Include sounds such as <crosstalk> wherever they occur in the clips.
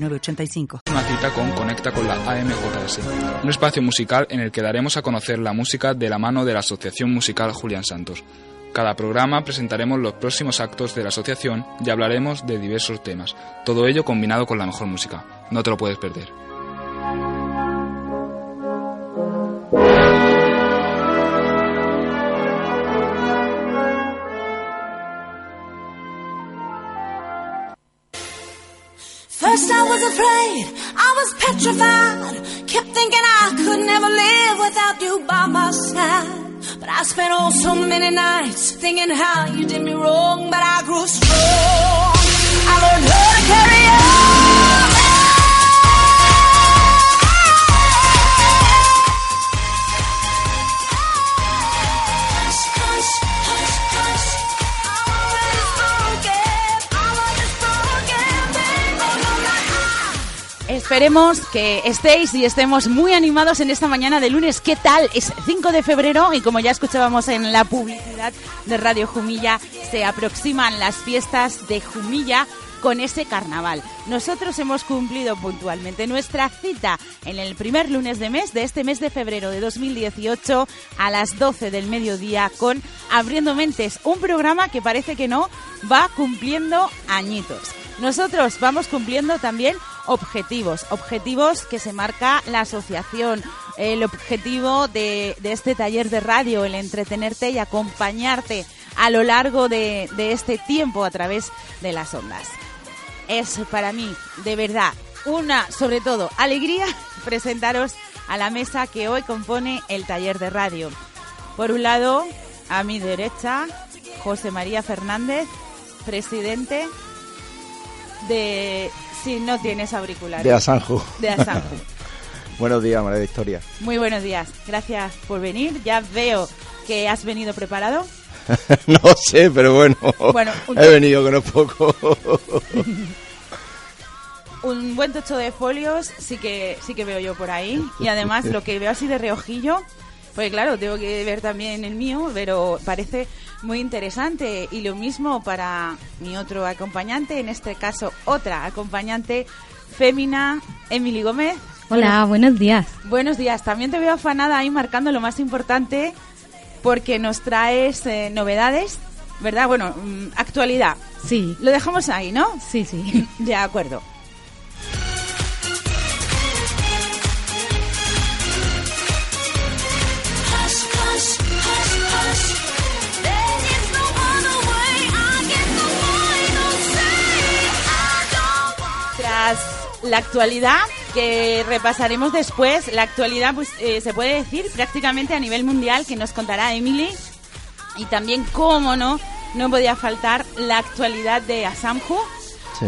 una cita con Conecta con la AMJS, un espacio musical en el que daremos a conocer la música de la mano de la Asociación Musical Julián Santos. Cada programa presentaremos los próximos actos de la asociación y hablaremos de diversos temas, todo ello combinado con la mejor música. No te lo puedes perder. First I was afraid, I was petrified. Kept thinking I could never live without you by my side. But I spent all so many nights thinking how you did me wrong. But I grew strong. I learned how to carry on. Esperemos que estéis y estemos muy animados en esta mañana de lunes. ¿Qué tal? Es 5 de febrero y como ya escuchábamos en la publicidad de Radio Jumilla, se aproximan las fiestas de Jumilla con ese carnaval. Nosotros hemos cumplido puntualmente nuestra cita en el primer lunes de mes de este mes de febrero de 2018 a las 12 del mediodía con Abriendo Mentes, un programa que parece que no va cumpliendo añitos. Nosotros vamos cumpliendo también objetivos, objetivos que se marca la asociación. El objetivo de, este taller de radio, el entretenerte y acompañarte a lo largo de, de este tiempo a través de las ondas. Es para mí, de verdad, una, sobre todo, alegría <laughs> presentaros a la mesa que hoy compone el taller de radio. Por un lado, a mi derecha, José María Fernández, presidente de si no tienes auriculares. De Asanju. De Asanju. <laughs> buenos días, María Victoria. Muy buenos días. Gracias por venir. Ya veo que has venido preparado. <laughs> no sé, pero bueno. bueno he venido con un poco. <laughs> un buen techo de folios sí que sí que veo yo por ahí y además lo que veo así de reojillo pues claro, tengo que ver también el mío, pero parece muy interesante. Y lo mismo para mi otro acompañante, en este caso otra acompañante fémina, Emily Gómez. Hola, buenos días. Buenos días. También te veo afanada ahí marcando lo más importante porque nos traes eh, novedades, ¿verdad? Bueno, mm, actualidad. Sí. Lo dejamos ahí, ¿no? Sí, sí. <laughs> De acuerdo. La actualidad que repasaremos después, la actualidad pues eh, se puede decir prácticamente a nivel mundial que nos contará Emily y también cómo no no podía faltar la actualidad de Asamju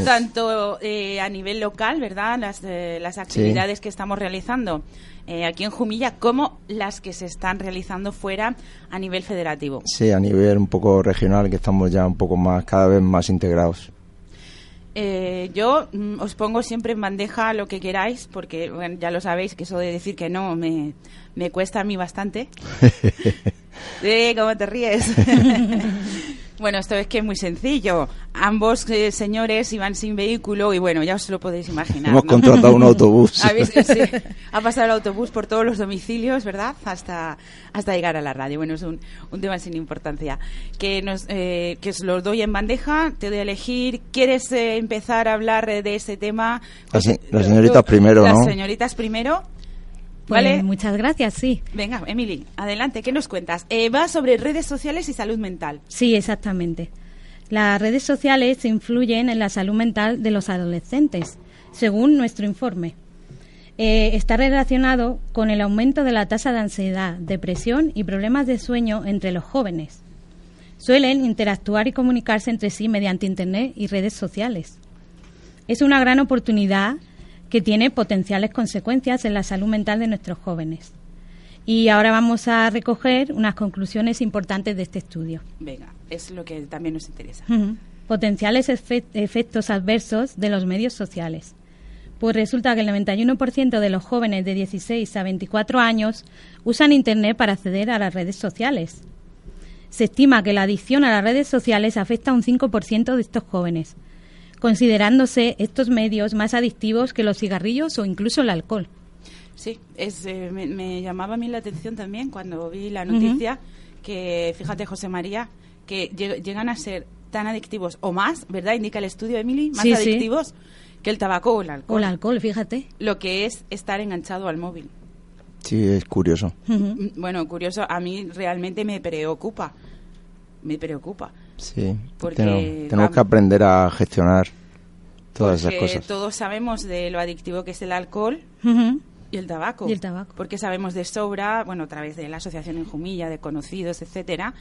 tanto eh, a nivel local, ¿verdad? Las, eh, las actividades que estamos realizando aquí en Jumilla como las que se están realizando fuera a nivel federativo. Sí, a nivel un poco regional que estamos ya un poco más cada vez más integrados. Eh, yo mm, os pongo siempre en bandeja lo que queráis, porque ya lo sabéis que eso de decir que no me, me cuesta a mí bastante. <laughs> eh, ¿Cómo te ríes? <laughs> Bueno, esto es que es muy sencillo. Ambos eh, señores iban sin vehículo y bueno, ya os lo podéis imaginar. Hemos contratado un <laughs> autobús. Ha pasado el autobús por todos los domicilios, ¿verdad? Hasta, hasta llegar a la radio. Bueno, es un, un tema sin importancia. Que, nos, eh, que os lo doy en bandeja, te doy a elegir. ¿Quieres eh, empezar a hablar de ese tema? Las, señoritas primero, ¿no? Las señoritas primero. Pues muchas gracias, sí. Venga, Emily, adelante, ¿qué nos cuentas? Eh, va sobre redes sociales y salud mental. Sí, exactamente. Las redes sociales influyen en la salud mental de los adolescentes, según nuestro informe. Eh, está relacionado con el aumento de la tasa de ansiedad, depresión y problemas de sueño entre los jóvenes. Suelen interactuar y comunicarse entre sí mediante Internet y redes sociales. Es una gran oportunidad que tiene potenciales consecuencias en la salud mental de nuestros jóvenes. Y ahora vamos a recoger unas conclusiones importantes de este estudio. Venga, es lo que también nos interesa. Potenciales efe- efectos adversos de los medios sociales. Pues resulta que el 91% de los jóvenes de 16 a 24 años usan Internet para acceder a las redes sociales. Se estima que la adicción a las redes sociales afecta a un 5% de estos jóvenes, considerándose estos medios más adictivos que los cigarrillos o incluso el alcohol. Sí, es, eh, me, me llamaba a mí la atención también cuando vi la noticia que, fíjate, José María, que lleg- llegan a ser tan adictivos o más, ¿verdad? Indica el estudio, Emily, más Sí, sí. adictivos que el tabaco o el O alcohol. el alcohol, fíjate. Lo que es estar enganchado al móvil. Sí, es curioso. Mm, Bueno, curioso, a mí realmente me preocupa. Me preocupa. Sí. Porque, Tenemos, que aprender a gestionar todas esas cosas. todos sabemos de lo adictivo que es el alcohol y el tabaco. Y el tabaco. Porque sabemos de sobra, bueno, a través de la asociación en Jumilla, de conocidos, etcétera,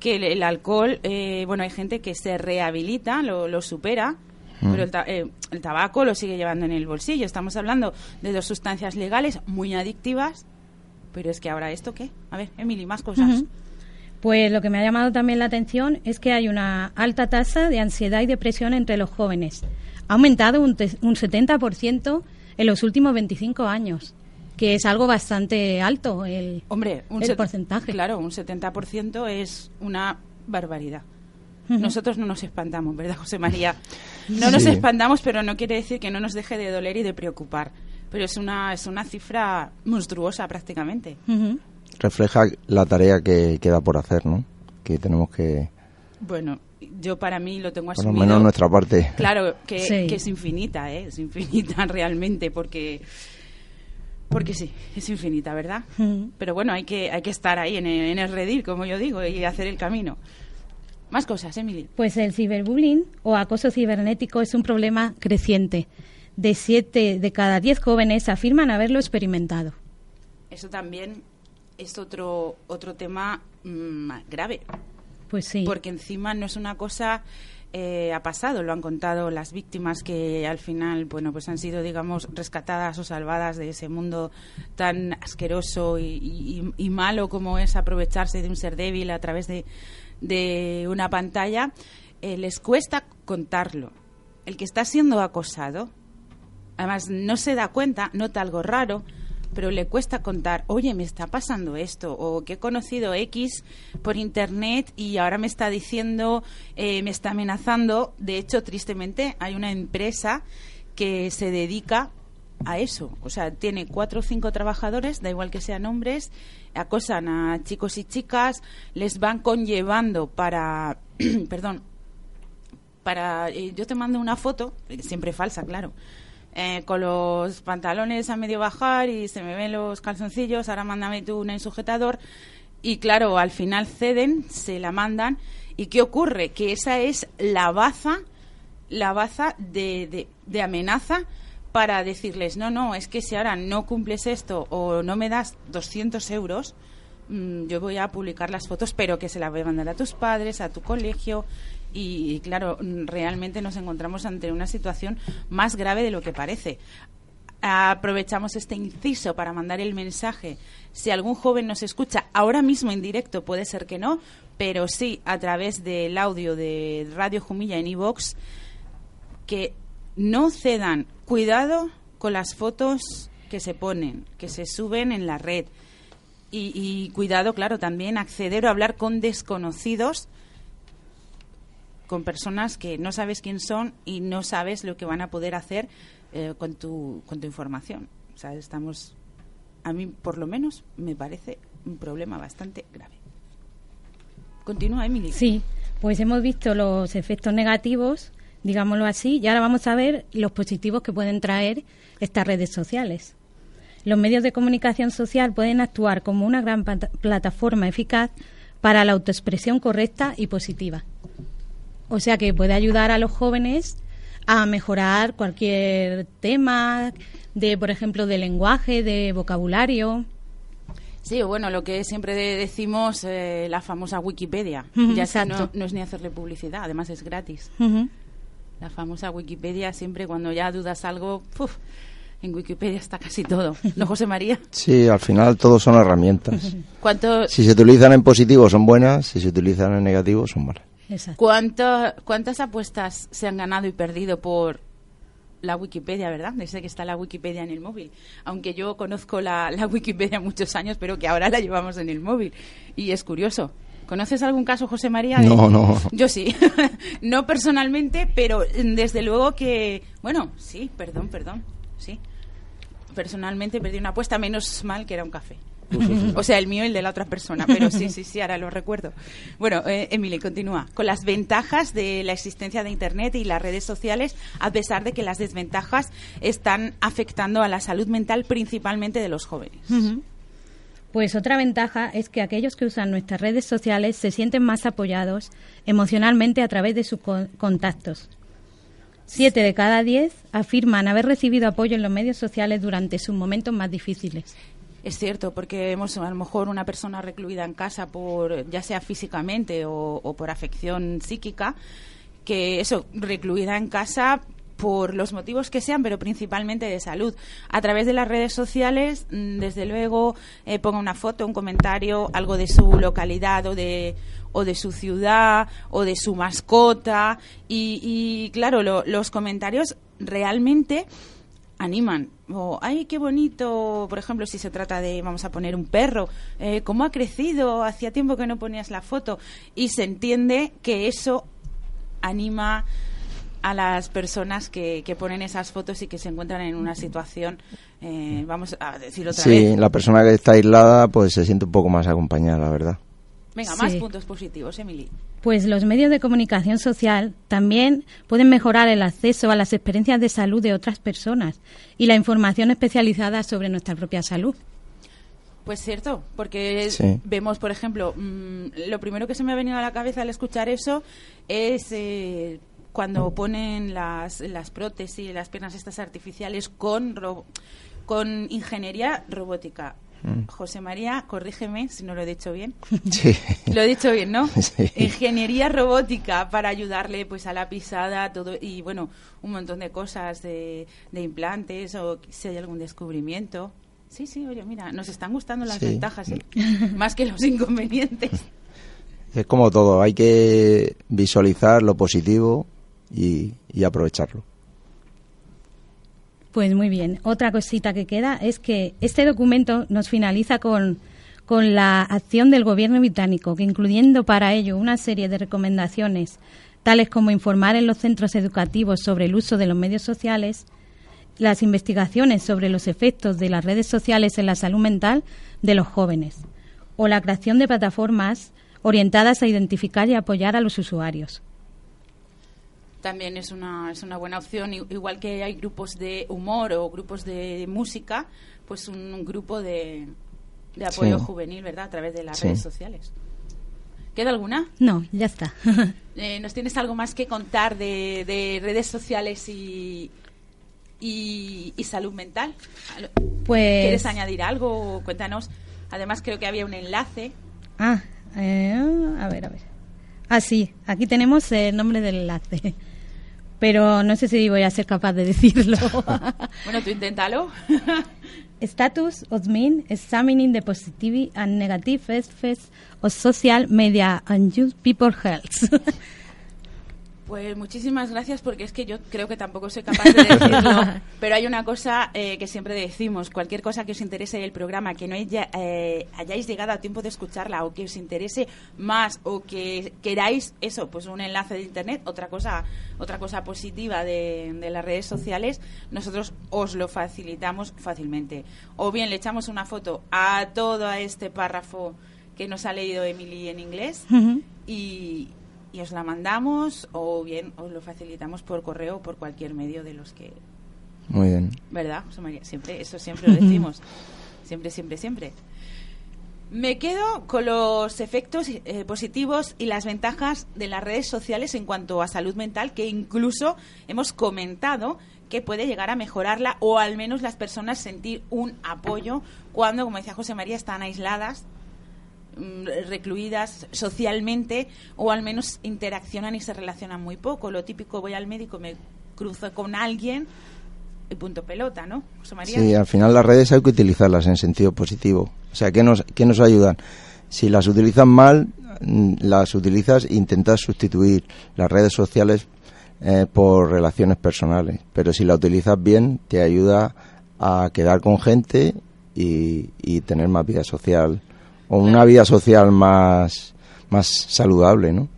que el, el alcohol, eh, bueno, hay gente que se rehabilita, lo, lo supera, Mm. pero el, ta- eh, el tabaco lo sigue llevando en el bolsillo. Estamos hablando de dos sustancias legales muy adictivas, pero es que ahora esto qué? A ver, Emily, más cosas. Pues lo que me ha llamado también la atención es que hay una alta tasa de ansiedad y depresión entre los jóvenes. Ha aumentado un, un 70% en los últimos 25 años, que es algo bastante alto el, Hombre, un el porcentaje. Claro, un 70% es una barbaridad. Nosotros no nos espantamos, ¿verdad, José María? No nos espantamos, pero no quiere decir que no nos deje de doler y de preocupar. Pero es una, es una cifra monstruosa prácticamente. Refleja la tarea que queda por hacer, ¿no? Que tenemos que, Bueno, yo para mí lo tengo por lo asumido. menos nuestra parte. Claro, que, Sí. que es infinita, ¿eh? Es infinita <laughs> realmente, porque... Porque sí, es infinita, ¿verdad? Ujú. Pero bueno, hay que, hay que estar ahí en el, en el redil, como yo digo, y hacer el camino. Más cosas, Emily. Pues el ciberbullying o acoso cibernético es un problema creciente. De siete de cada diez jóvenes afirman haberlo experimentado. Eso también es otro, otro tema mm, grave, Pues sí. porque encima no es una cosa eh, ha pasado, lo han contado las víctimas que al final, bueno, pues han sido, digamos, rescatadas o salvadas de ese mundo tan asqueroso y, y- y malo como es aprovecharse de un ser débil a través de, de una pantalla. Eh, les cuesta contarlo. El que está siendo acosado, además no se da cuenta, nota algo raro, pero le cuesta contar, oye, me está pasando esto, o que he conocido X por internet y ahora me está diciendo, eh, me está amenazando. De hecho, tristemente, hay una empresa que se dedica a eso. O sea, tiene cuatro o cinco trabajadores, da igual que sean hombres, acosan a chicos y chicas, les van conllevando para, <clears throat> perdón, para eh, yo te mando una foto siempre falsa claro eh, con los pantalones a medio bajar y se me ven los calzoncillos ahora mándame tú un sujetador y claro al final ceden se la mandan y qué ocurre que esa es la baza la baza de, de, de amenaza para decirles no no es que si ahora no cumples esto o no me das 200 euros mm, yo voy a publicar las fotos, pero que se las voy a mandar a tus padres, a tu colegio. Y, claro, realmente nos encontramos ante una situación más grave de lo que parece. Aprovechamos este inciso para mandar el mensaje. Si algún joven nos escucha ahora mismo en directo, puede ser que no, pero sí a través del audio de Radio Jumilla en iVox, que no cedan. Cuidado con las fotos que se ponen, que se suben en la red. Y cuidado, claro, también acceder o hablar con desconocidos, con personas que no sabes quién son y no sabes lo que van a poder hacer eh, con, tu, con tu información. O sea, estamos, a mí por lo menos me parece un problema bastante grave. Continúa, Emily. Sí, pues hemos visto los efectos negativos, digámoslo así, y ahora vamos a ver los positivos que pueden traer estas redes sociales. Los medios de comunicación social pueden actuar como una gran plataforma eficaz para la autoexpresión correcta y positiva. O sea que puede ayudar a los jóvenes a mejorar cualquier tema de, por ejemplo, de lenguaje, de vocabulario. Sí, o bueno, lo que siempre de- decimos, eh, la famosa Wikipedia. Ya sé, no, exacto. no es ni hacerle publicidad, además es gratis. La famosa Wikipedia, siempre cuando ya dudas algo, ¡puf! En Wikipedia está casi todo. ¿No, José María? <laughs> Sí, al final todo son herramientas. ¿Cuánto, Si se utilizan en positivo son buenas, si se utilizan en negativo son malas. Exacto. cuánto- ¿Cuántas apuestas se han ganado y perdido por la Wikipedia, verdad? Desde que está la Wikipedia en el móvil. Aunque yo conozco la, la Wikipedia muchos años, pero que ahora la llevamos en el móvil. Y es curioso. ¿Conoces algún caso, José María? de- No, no. Yo sí. <laughs> no personalmente, pero desde luego que... Bueno, sí, perdón, perdón. Sí. Personalmente perdí una apuesta, menos mal que era un café. O sea, el mío y el de la otra persona, pero sí, sí, sí, ahora lo recuerdo. Bueno, eh, Emily, continúa. Con las ventajas de la existencia de Internet y las redes sociales, a pesar de que las desventajas están afectando a la salud mental principalmente de los jóvenes. Pues otra ventaja es que aquellos que usan nuestras redes sociales se sienten más apoyados emocionalmente a través de sus con- contactos. Siete de cada diez afirman haber recibido apoyo en los medios sociales durante sus momentos más difíciles. Es cierto, porque vemos a lo mejor una persona recluida en casa por ya sea físicamente o, o por afección psíquica, que eso, recluida en casa por los motivos que sean, pero principalmente de salud. A través de las redes sociales, mm, desde luego, eh, ponga una foto, un comentario, algo de su localidad o de o de su ciudad o de su mascota y, y, claro, lo- los comentarios realmente animan. O, ay, qué bonito, por ejemplo, si se trata de, vamos a poner un perro, eh, cómo ha crecido, hacía tiempo que no ponías la foto. Y se entiende que eso anima a las personas que, que ponen esas fotos y que se encuentran en una situación, eh, vamos a decir otra Sí, vez. la persona que está aislada pues se siente un poco más acompañada, la verdad. Venga, más puntos positivos, Emily. Pues los medios de comunicación social también pueden mejorar el acceso a las experiencias de salud de otras personas y la información especializada sobre nuestra propia salud. Pues cierto, porque Sí. vemos, por ejemplo, mm, lo primero que se me ha venido a la cabeza al escuchar eso es eh, cuando ponen las, las prótesis, las piernas estas artificiales con, ro- con ingeniería robótica. José María, corrígeme si no lo he dicho bien. <laughs> Sí. Lo he dicho bien, ¿no? <laughs> Sí. Ingeniería robótica para ayudarle pues a la pisada, todo y bueno, un montón de cosas de, de implantes o si hay algún descubrimiento. Sí, sí, oye, mira, nos están gustando las Sí. ventajas, ¿eh? <laughs> Más que los inconvenientes. Es como todo, hay que visualizar lo positivo y, y aprovecharlo. Pues muy bien. Otra cosita que queda es que este documento nos finaliza con, con la acción del gobierno británico, que incluyendo para ello una serie de recomendaciones, tales como informar en los centros educativos sobre el uso de los medios sociales, las investigaciones sobre los efectos de las redes sociales en la salud mental de los jóvenes, o la creación de plataformas orientadas a identificar y apoyar a los usuarios. También es una, es una buena opción, i- igual que hay grupos de humor o grupos de música, pues un, un grupo de, de apoyo Sí. juvenil, ¿verdad? A través de las Sí. redes sociales. ¿Queda alguna? No, ya está. <laughs> Eh, ¿Nos tienes algo más que contar de, de redes sociales y, y, y salud mental? Pues ¿Quieres añadir algo? Cuéntanos. Además, creo que había un enlace. Ah, eh, a ver, a ver. Ah, sí, aquí tenemos el nombre del enlace. Pero no sé si voy a ser capaz de decirlo. <laughs> Bueno, tú inténtalo. <laughs> Status of mean examining the positive and negative effects of social media on youth people health. <laughs> Pues muchísimas gracias porque es que yo creo que tampoco soy capaz de <laughs> decirlo. Pero hay una cosa eh, que siempre decimos, cualquier cosa que os interese del programa, que no haya- eh, hayáis llegado a tiempo de escucharla o que os interese más o que queráis eso, pues un enlace de internet, otra cosa, otra cosa positiva de, de las redes sociales, nosotros os lo facilitamos fácilmente. O bien le echamos una foto a todo este párrafo que nos ha leído Emily en inglés y, y os la mandamos o bien os lo facilitamos por correo o por cualquier medio de los que, Muy bien. ¿verdad? José María? Siempre, eso siempre lo decimos. <laughs> siempre, siempre, siempre. Me quedo con los efectos eh, positivos y las ventajas de las redes sociales en cuanto a salud mental, que incluso hemos comentado que puede llegar a mejorarla o al menos las personas sentir un apoyo cuando, como decía José María, están aisladas recluidas socialmente o al menos interaccionan y se relacionan muy poco. Lo típico, voy al médico, me cruzo con alguien y punto pelota, ¿no? Sí, al final las redes hay que utilizarlas en sentido positivo. O sea, ¿qué nos, qué nos ayudan? Si las utilizas mal, mm, las utilizas e intentas sustituir las redes sociales eh, por relaciones personales. Pero si la utilizas bien, te ayuda a quedar con gente y, y tener más vida social. O una vida social más, más saludable, ¿no?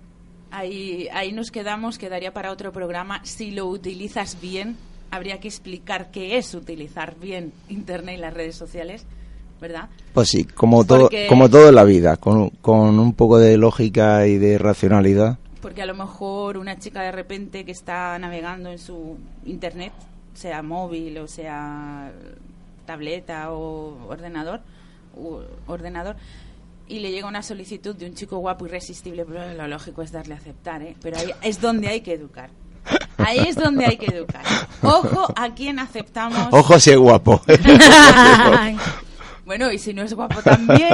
Ahí, ahí nos quedamos, quedaría para otro programa. Si lo utilizas bien, habría que explicar qué es utilizar bien Internet y las redes sociales, ¿verdad? Pues sí, como todo, como todo en la vida, con, con un poco de lógica y de racionalidad. Porque a lo mejor una chica de repente que está navegando en su Internet, sea móvil o sea tableta o ordenador, ordenador, y le llega una solicitud de un chico guapo irresistible, pero lo lógico es darle a aceptar, ¿eh? Pero ahí es donde hay que educar. Ahí es donde hay que educar. Ojo a quién aceptamos. Ojo si es guapo. <laughs> Bueno, y si no es guapo también,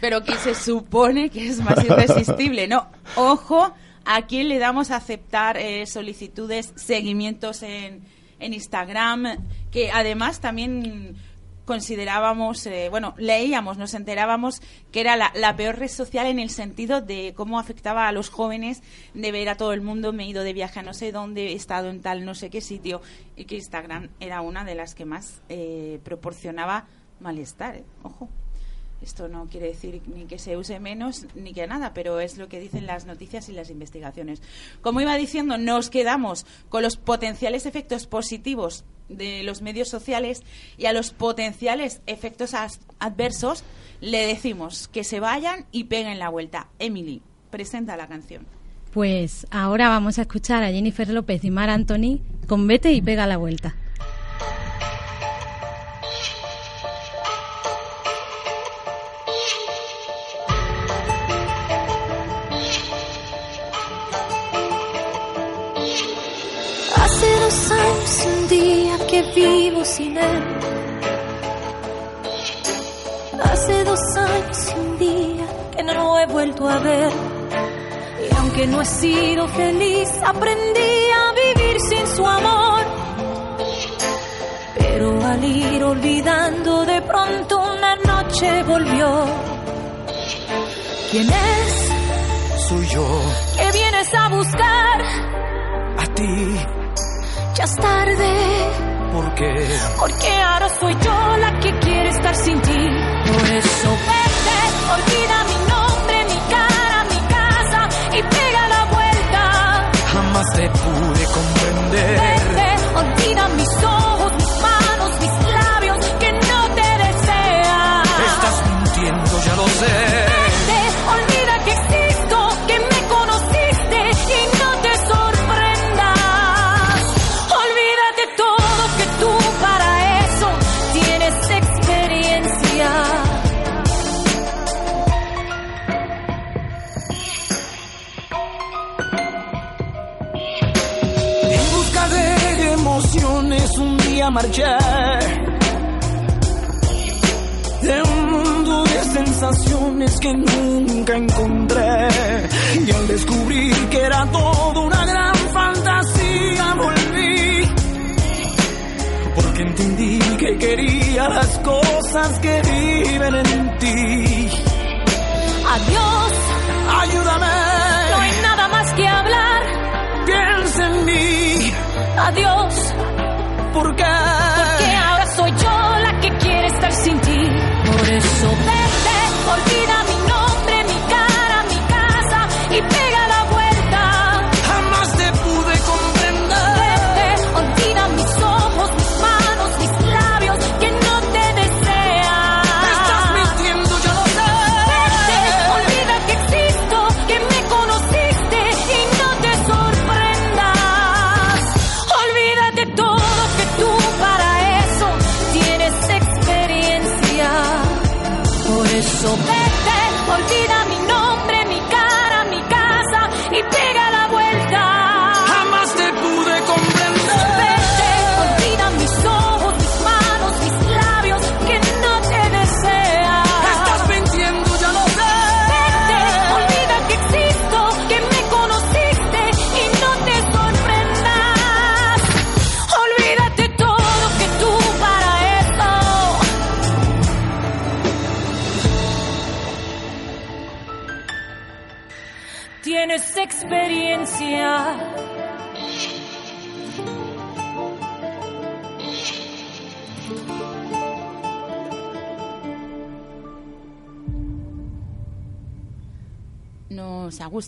pero que se supone que es más irresistible, ¿no? Ojo a quién le damos a aceptar eh, solicitudes, seguimientos en, en Instagram, que además también considerábamos, eh, bueno, leíamos, nos enterábamos que era la, la peor red social en el sentido de cómo afectaba a los jóvenes de ver a todo el mundo, me he ido de viaje a no sé dónde, he estado en tal no sé qué sitio, y que Instagram era una de las que más eh, proporcionaba malestar, ¿eh? ojo. Esto no quiere decir ni que se use menos ni que nada, pero es lo que dicen las noticias y las investigaciones. Como iba diciendo, nos quedamos con los potenciales efectos positivos de los medios sociales y a los potenciales efectos adversos le decimos que se vayan y peguen la vuelta. Emily, presenta la canción. Pues ahora vamos a escuchar a Jennifer López y Mar Anthony con Vete y pega la vuelta. Sin él. Hace dos años y un día que no lo he vuelto a ver. Y aunque no he sido feliz, aprendí a vivir sin su amor. Pero al ir olvidando, de pronto una noche volvió. ¿Quién es? Soy yo, ¿Qué vienes a buscar? a ti, Ya es tarde. Porque Porque ahora soy yo la que quiere estar sin ti. Por eso vete, olvida mi nombre, mi cara, mi casa y pega la vuelta. jamás te pude comprender. Día marché. De un mundo de sensaciones que nunca encontré. Y al descubrir que era todo una gran fantasía, volví. Porque entendí que quería las cosas que viven en ti. Adiós, Ayúdame, no hay nada más que hablar. piensa en mí. Adiós, porque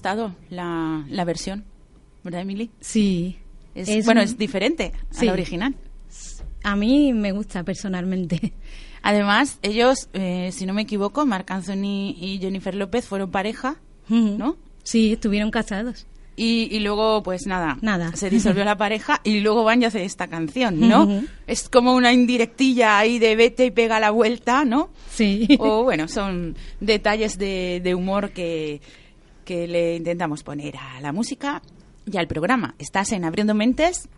gustado la, la versión, ¿verdad, Emily? Sí. Es, Es bueno, un- es diferente a Sí. la original. A mí me gusta personalmente. <laughs> Además, ellos, eh, si no me equivoco, Marc Anthony y Jennifer López fueron pareja, ¿no? Sí, estuvieron casados. Y, y luego, pues nada, Nada. se disolvió <laughs> la pareja y luego van y hacen esta canción, ¿no? Ujú. Es como una indirectilla ahí de vete y pega la vuelta, ¿no? Sí. O bueno, son detalles de, de humor que, que le intentamos poner a la música y al programa. Estás en Abriendo Mentes,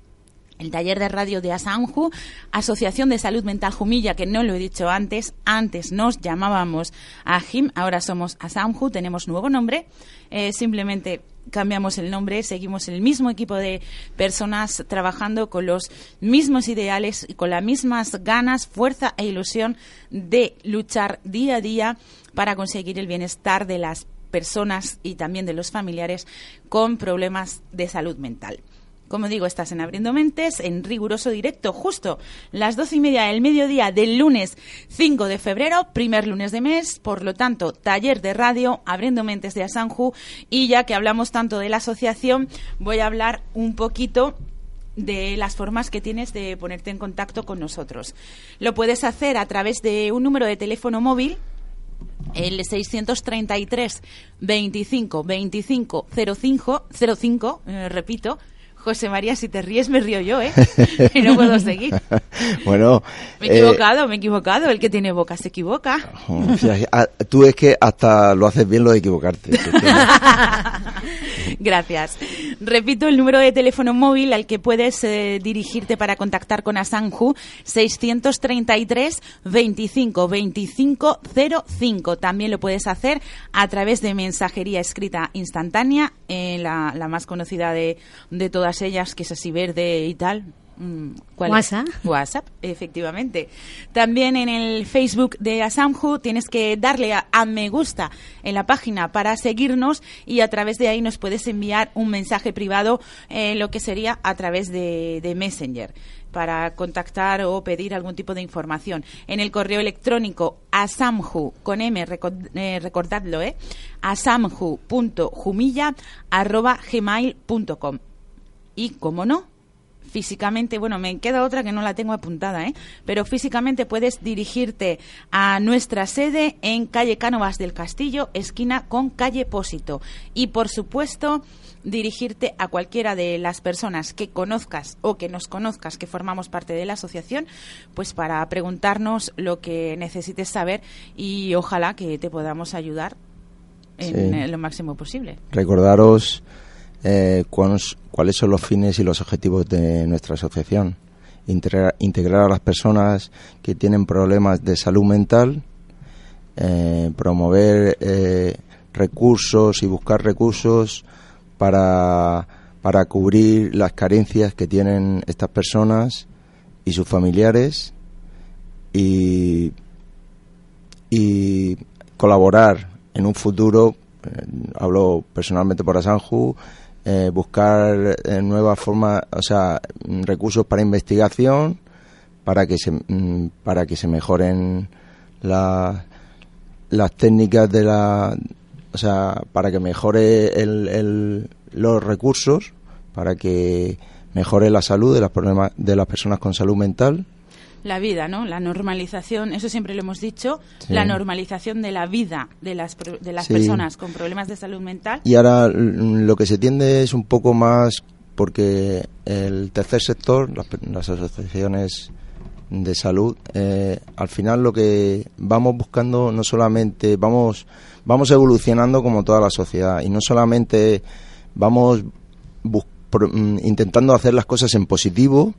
el taller de radio de Asanju, Asociación de Salud Mental Jumilla, que no lo he dicho antes, antes nos llamábamos AJIM, ahora somos Asanju, tenemos nuevo nombre, eh, simplemente cambiamos el nombre, seguimos el mismo equipo de personas trabajando con los mismos ideales y con las mismas ganas, fuerza e ilusión de luchar día a día para conseguir el bienestar de las personas y también de los familiares con problemas de salud mental. Como digo, estás en Abriendo Mentes en riguroso directo, justo las doce y media del mediodía del lunes 5 de febrero, primer lunes de mes. Por lo tanto, taller de radio, Abriendo Mentes de Asanju. Y ya que hablamos tanto de la asociación, voy a hablar un poquito de las formas que tienes de ponerte en contacto con nosotros. Lo puedes hacer a través de un número de teléfono móvil el 633 25 25 05 05, eh, repito. José María, si te ríes me río yo, ¿eh? <laughs> y no puedo seguir. bueno, Me he eh, equivocado, me he equivocado. El que tiene boca se equivoca. o sea, a- tú es que hasta lo haces bien lo de equivocarte. <laughs> Es que- Gracias. Repito el número de teléfono móvil al que puedes eh, dirigirte para contactar con Asanju, 633 25 25 05. También lo puedes hacer a través de mensajería escrita instantánea, eh, la, la más conocida de, de todas ellas, que es así verde y tal. Mm, ¿cuál es? WhatsApp. WhatsApp, efectivamente. También en el Facebook de Asamju tienes que darle a, a me gusta en la página para seguirnos y a través de ahí nos puedes enviar un mensaje privado, eh, lo que sería a través de, de Messenger para contactar o pedir algún tipo de información. En el correo electrónico asamju, con M, reco- eh, recordadlo, ¿eh? asamju.jumilla arroba gmail.com. Y, como no, físicamente, bueno, me queda otra que no la tengo apuntada, ¿eh? Pero físicamente puedes dirigirte a nuestra sede en calle Cánovas del Castillo, esquina con calle Pósito. Y, por supuesto, dirigirte a cualquiera de las personas que conozcas o que nos conozcas, que formamos parte de la asociación, pues para preguntarnos lo que necesites saber y ojalá que te podamos ayudar en Sí. eh, lo máximo posible. Recordaros eh, cuáles son los fines y los objetivos de nuestra asociación. Integrar, integrar a las personas que tienen problemas de salud mental, eh, promover eh, recursos y buscar recursos para, para cubrir las carencias que tienen estas personas y sus familiares y, y colaborar en un futuro, eh, hablo personalmente por Asanju, eh, buscar eh, nuevas formas, o sea, recursos para investigación, para que se, mm, para que se mejoren la- las técnicas de la, o sea, para que mejore el, el- los recursos, para que mejore la salud de las problemas de las personas con salud mental la vida, ¿no? La normalización, eso siempre lo hemos dicho, Sí. la normalización de la vida de las, de las Sí. personas con problemas de salud mental. Y ahora lo que se tiende es un poco más porque el tercer sector, las, las asociaciones de salud, eh, al final lo que vamos buscando no solamente vamos vamos evolucionando como toda la sociedad y no solamente vamos mm, intentando hacer las cosas en positivo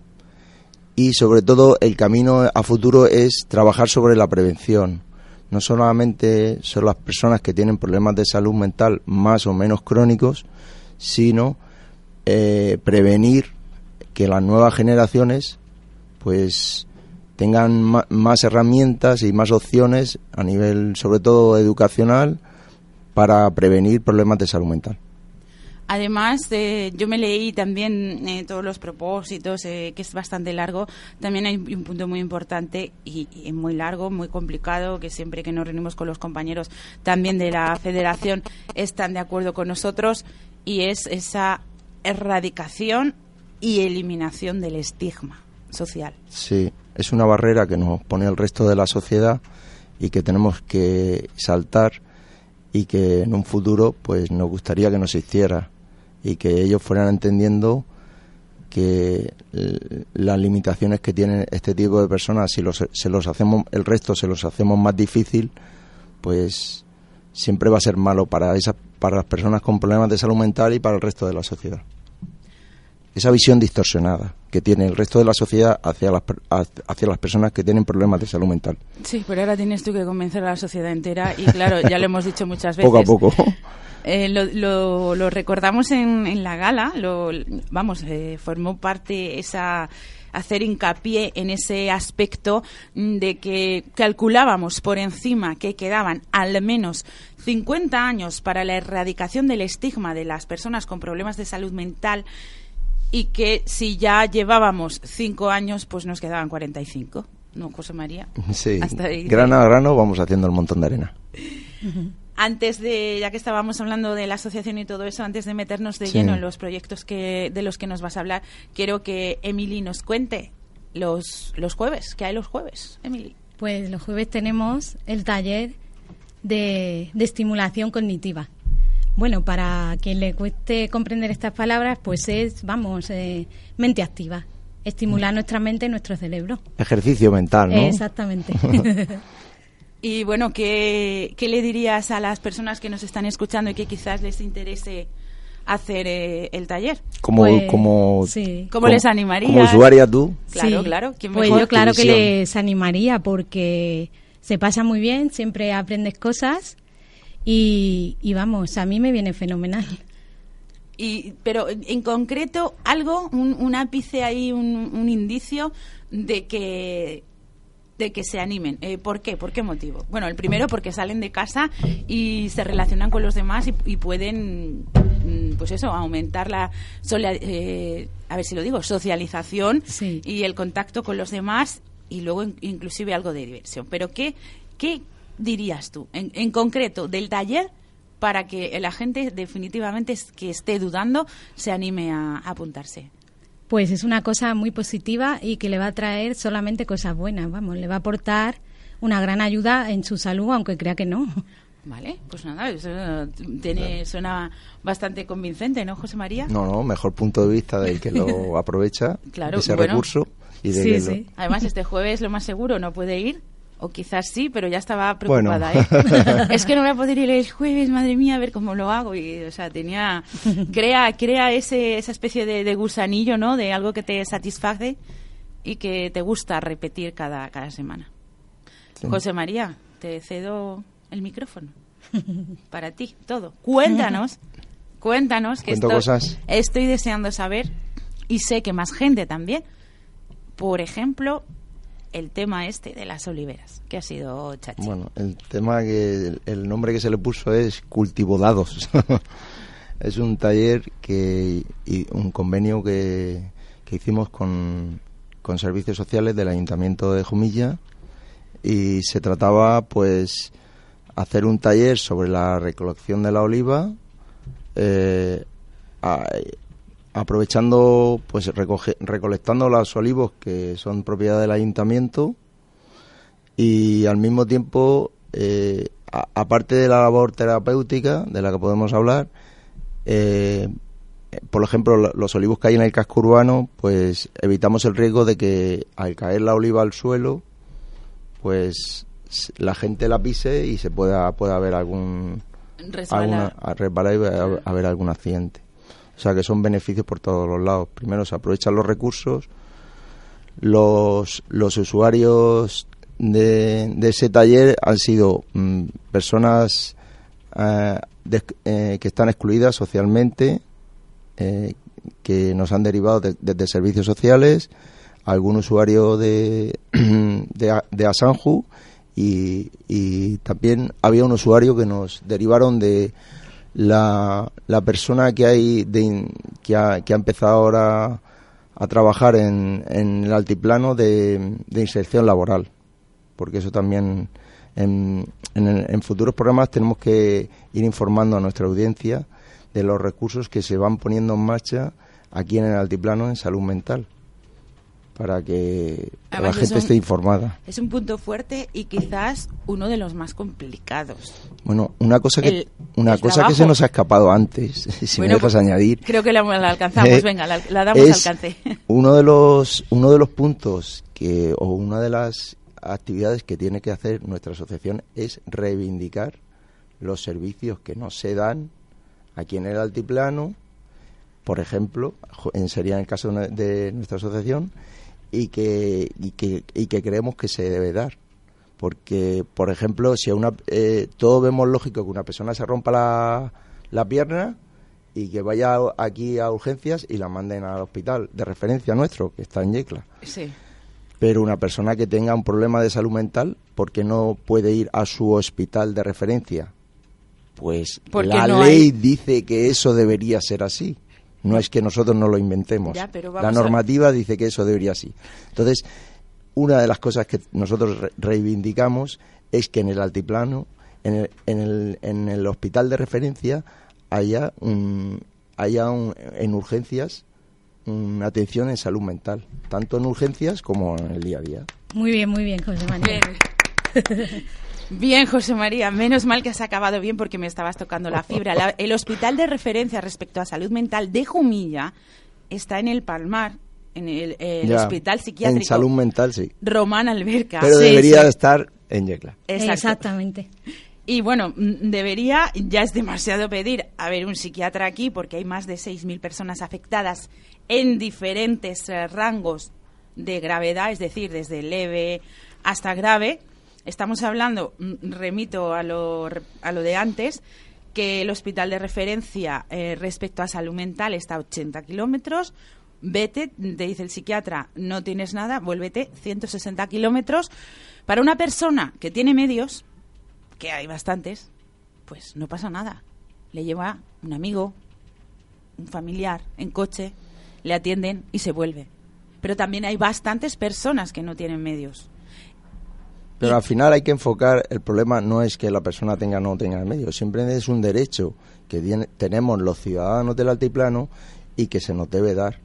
y sobre todo el camino a futuro es trabajar sobre la prevención. No solamente son las personas que tienen problemas de salud mental más o menos crónicos, sino eh, prevenir que las nuevas generaciones pues tengan más herramientas y más opciones a nivel sobre todo educacional para prevenir problemas de salud mental. Además, eh, yo me leí también eh, todos los propósitos, eh, que es bastante largo. También hay un punto muy importante y, y muy largo, muy complicado, que siempre que nos reunimos con los compañeros también de la federación están de acuerdo con nosotros, y es esa erradicación y eliminación del estigma social. Sí, es una barrera que nos pone el resto de la sociedad y que tenemos que saltar y que en un futuro pues nos gustaría que no se hiciera y que ellos fueran entendiendo que eh, las limitaciones que tienen este tipo de personas si los, se los hacemos el resto se los hacemos más difícil pues siempre va a ser malo para esas para las personas con problemas de salud mental y para el resto de la sociedad. Esa visión distorsionada que tiene el resto de la sociedad hacia las, hacia las personas que tienen problemas de salud mental. Sí, pero ahora tienes tú que convencer a la sociedad entera y claro, ya lo hemos dicho muchas <laughs> veces. Poco a <laughs> poco. Eh, lo, lo- lo recordamos en, en la gala, lo, vamos, eh, formó parte esa hacer hincapié en ese aspecto de que calculábamos por encima que quedaban al menos 50 años para la erradicación del estigma de las personas con problemas de salud mental y que si ya llevábamos cinco años, pues nos quedaban 45. ¿No, José María? <laughs> Sí, Hasta ahí. grano a grano vamos haciendo el montón de arena. <laughs> Antes de, ya que estábamos hablando de la asociación y todo eso, antes de meternos de Sí. lleno en los proyectos que, de los que nos vas a hablar, quiero que Emily nos cuente los, los jueves. ¿Qué hay los jueves, Emily? Pues los jueves tenemos el taller de, de estimulación cognitiva. Bueno, para quien le cueste comprender estas palabras, pues es, vamos, eh, mente activa. Estimular nuestra mente y nuestro cerebro. Ejercicio mental, ¿no? Exactamente. <laughs> Y bueno, ¿qué, ¿qué le dirías a las personas que nos están escuchando y que quizás les interese hacer eh, el taller? Como, Pues, como, sí. ¿Cómo les animarías? Como usuaria tú. Claro, Sí. claro. ¿quién Pues mejor? yo claro que les animaría porque se pasa muy bien, siempre aprendes cosas y, y vamos, a mí me viene fenomenal. Y, pero en concreto, algo, un, un ápice ahí, un, un indicio de que de que se animen. Eh, ¿Por qué? ¿Por qué motivo? Bueno, el primero porque salen de casa y se relacionan con los demás y, y pueden, mm, pues eso, aumentar la, eh, a ver si lo digo, socialización Sí. y el contacto con los demás y luego in- inclusive algo de diversión. Pero ¿qué, qué dirías tú en, en concreto del taller para que la gente definitivamente es- que esté dudando se anime a, a apuntarse? Pues es una cosa muy positiva y que le va a traer solamente cosas buenas, vamos, le va a aportar una gran ayuda en su salud, aunque crea que no. Vale, pues nada, eso tiene, suena bastante convincente, ¿no, José María? No, no, mejor punto de vista del que lo <laughs> aprovecha Claro, ese bueno. recurso y de Sí, que sí. Además, este jueves lo más seguro no puede ir, o quizás sí, pero ya estaba Bueno. preocupada. ¿eh? <laughs> es que no voy a poder ir el jueves, madre mía, a ver cómo lo hago. Y, o sea, tenía. Crea, crea ese, esa especie de, de gusanillo, ¿no? De algo que te satisface y que te gusta repetir cada, cada semana. Sí. José María, te cedo el micrófono. Para ti, todo. Cuéntanos, cuéntanos que Cuento estoy, cosas. estoy deseando saber y sé que más gente también. Por ejemplo, el tema este de las oliveras, que ha sido chachi. Bueno, el tema que el, nombre que se le puso es cultivodados. <laughs> es un taller que y un convenio que, que hicimos con, con servicios sociales del Ayuntamiento de Jumilla y se trataba pues hacer un taller sobre la recolección de la oliva eh, aprovechando pues recoge- recolectando los olivos que son propiedad del ayuntamiento y al mismo tiempo eh, a- aparte de la labor terapéutica de la que podemos hablar eh, por ejemplo lo- los olivos que hay en el casco urbano pues evitamos el riesgo de que al caer la oliva al suelo pues la gente la pise y se pueda pueda haber algún Resbalar. alguna, resbalar y haber algún accidente. O sea que son beneficios por todos los lados. Primero se aprovechan los recursos, los, los usuarios de, de ese taller han sido mm, personas eh, eh, que están excluidas socialmente, eh, que nos han derivado de- desde servicios sociales, algún usuario de, <clears throat> de Asanju y, y también había un usuario que nos derivaron de la, la persona que hay de, que, ha, que ha empezado ahora a trabajar en, en el altiplano de, de inserción laboral, porque eso también en, en, en futuros programas tenemos que ir informando a nuestra audiencia de los recursos que se van poniendo en marcha aquí en el altiplano en salud mental para que la gente un- esté informada. Es un punto fuerte y quizás uno de los más complicados. Bueno, una cosa que El- una el cosa que se nos ha escapado antes, <laughs> si Bueno, me dejas pues, añadir, Creo que la, la alcanzamos, Eh, venga, la, la damos es alcance. <laughs> uno de los uno de los puntos que o una de las actividades que tiene que hacer nuestra asociación es reivindicar los servicios que no se dan aquí en el altiplano, por ejemplo, en sería en el caso de nuestra asociación y que y que y que creemos que se debe dar. Porque, por ejemplo, si a una, eh, todos vemos lógico que una persona se rompa la, la pierna y que vaya aquí a urgencias y la manden al hospital de referencia nuestro, que está en Yecla. Sí. Pero una persona que tenga un problema de salud mental, ¿por qué no puede ir a su hospital de referencia? Pues Porque la no ley hay- dice que eso debería ser así. No es que nosotros no lo inventemos. Ya, pero la a- normativa dice que eso debería así. Entonces, una de las cosas que nosotros re- reivindicamos es que en el altiplano, en el, en el, en el hospital de referencia, haya, un, haya un- en urgencias una atención en salud mental, tanto en urgencias como en el día a día. Muy bien, muy bien, José. Bien. <laughs> Bien, José María, menos mal que has acabado bien porque me estabas tocando la fibra. La- el hospital de referencia respecto a salud mental de Jumilla está en el Palmar, en el, el Ya, hospital psiquiátrico En salud mental, sí. Román Alberca. Pero Sí, debería sí. estar en Yecla. Exacto. Exactamente. Y bueno, mm, debería, ya es demasiado pedir, haber un psiquiatra aquí porque hay más de 6.000 personas afectadas en diferentes eh, rangos de gravedad, es decir, desde leve hasta grave. Estamos hablando, mm, remito a lo, a lo de antes, que el hospital de referencia eh, respecto a salud mental está a 80 kilómetros. Vete, te dice el psiquiatra, no tienes nada, vuélvete 160 kilómetros. Para una persona que tiene medios, que hay bastantes, pues no pasa nada. Le lleva un amigo, un familiar en coche, le atienden y se vuelve. Pero también hay bastantes personas que no tienen medios. Pero Y- al final hay que enfocar, el problema no es que la persona tenga o no tenga medios, siempre es un derecho que tiene- tenemos los ciudadanos del altiplano y que se nos debe dar.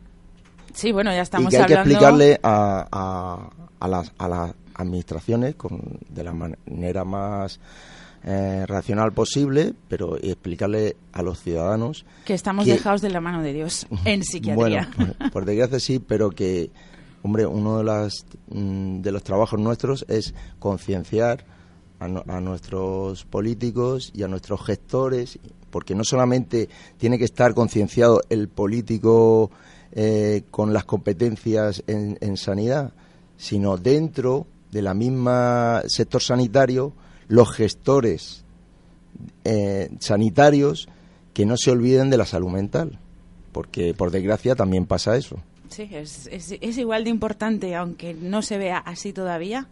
Sí, bueno, ya y estamos que hay que explicarle a, a, a las, a las administraciones con, de la manera más eh, racional posible, pero y explicarle a los ciudadanos que estamos que- dejados de la mano de Dios en <laughs> psiquiatría. Bueno, por, por desgracia sí, pero que, hombre, uno de, las, mm, de los trabajos nuestros es concienciar a, nuestros políticos y a nuestros gestores, porque no solamente tiene que estar concienciado el político eh, con las competencias en, en sanidad, sino dentro de la misma sector sanitario, los gestores eh, sanitarios que no se olviden de la salud mental, porque por desgracia también pasa eso. Sí, es, es, es igual de importante, aunque no se vea así todavía,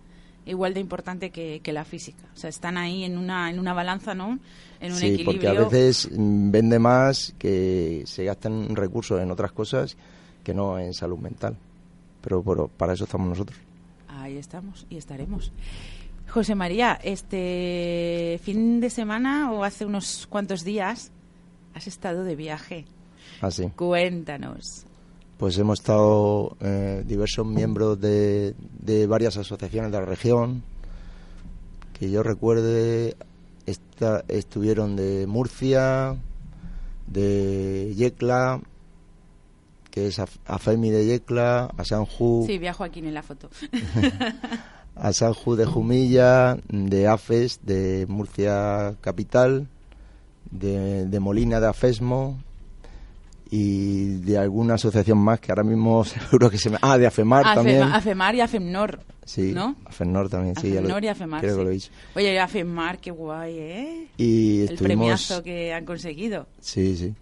igual de importante que, que la física. O sea, están ahí en una, en una balanza, ¿no? En un sí, equilibrio. porque a veces mm, vende más que se gastan recursos en otras cosas que no en salud mental. Pero, pero para eso estamos nosotros. Ahí estamos y estaremos. José María, este fin de semana o hace unos cuantos días has estado de viaje. Así. Cuéntanos. Pues hemos estado eh, diversos miembros de, de varias asociaciones de la región. Que yo recuerde, esta, estuvieron de Murcia, de Yecla, que es Af- AFEMI de Yecla, a Sanju, Sí, viajo aquí en la foto. <laughs> a Sanju de Jumilla, de AFES de Murcia Capital, de, de Molina de Afesmo y de alguna asociación más que ahora mismo <laughs> seguro que se me... Ah, de AFEMAR Afe- también. Afemar y Afemnor. sí, ¿no? AFEMNOR también, sí. Afemnor y Afemar. creo sí. que lo he dicho. Oye, Afemar, qué guay, ¿eh? Y El estuvimos... premiazo que han conseguido. Sí, sí.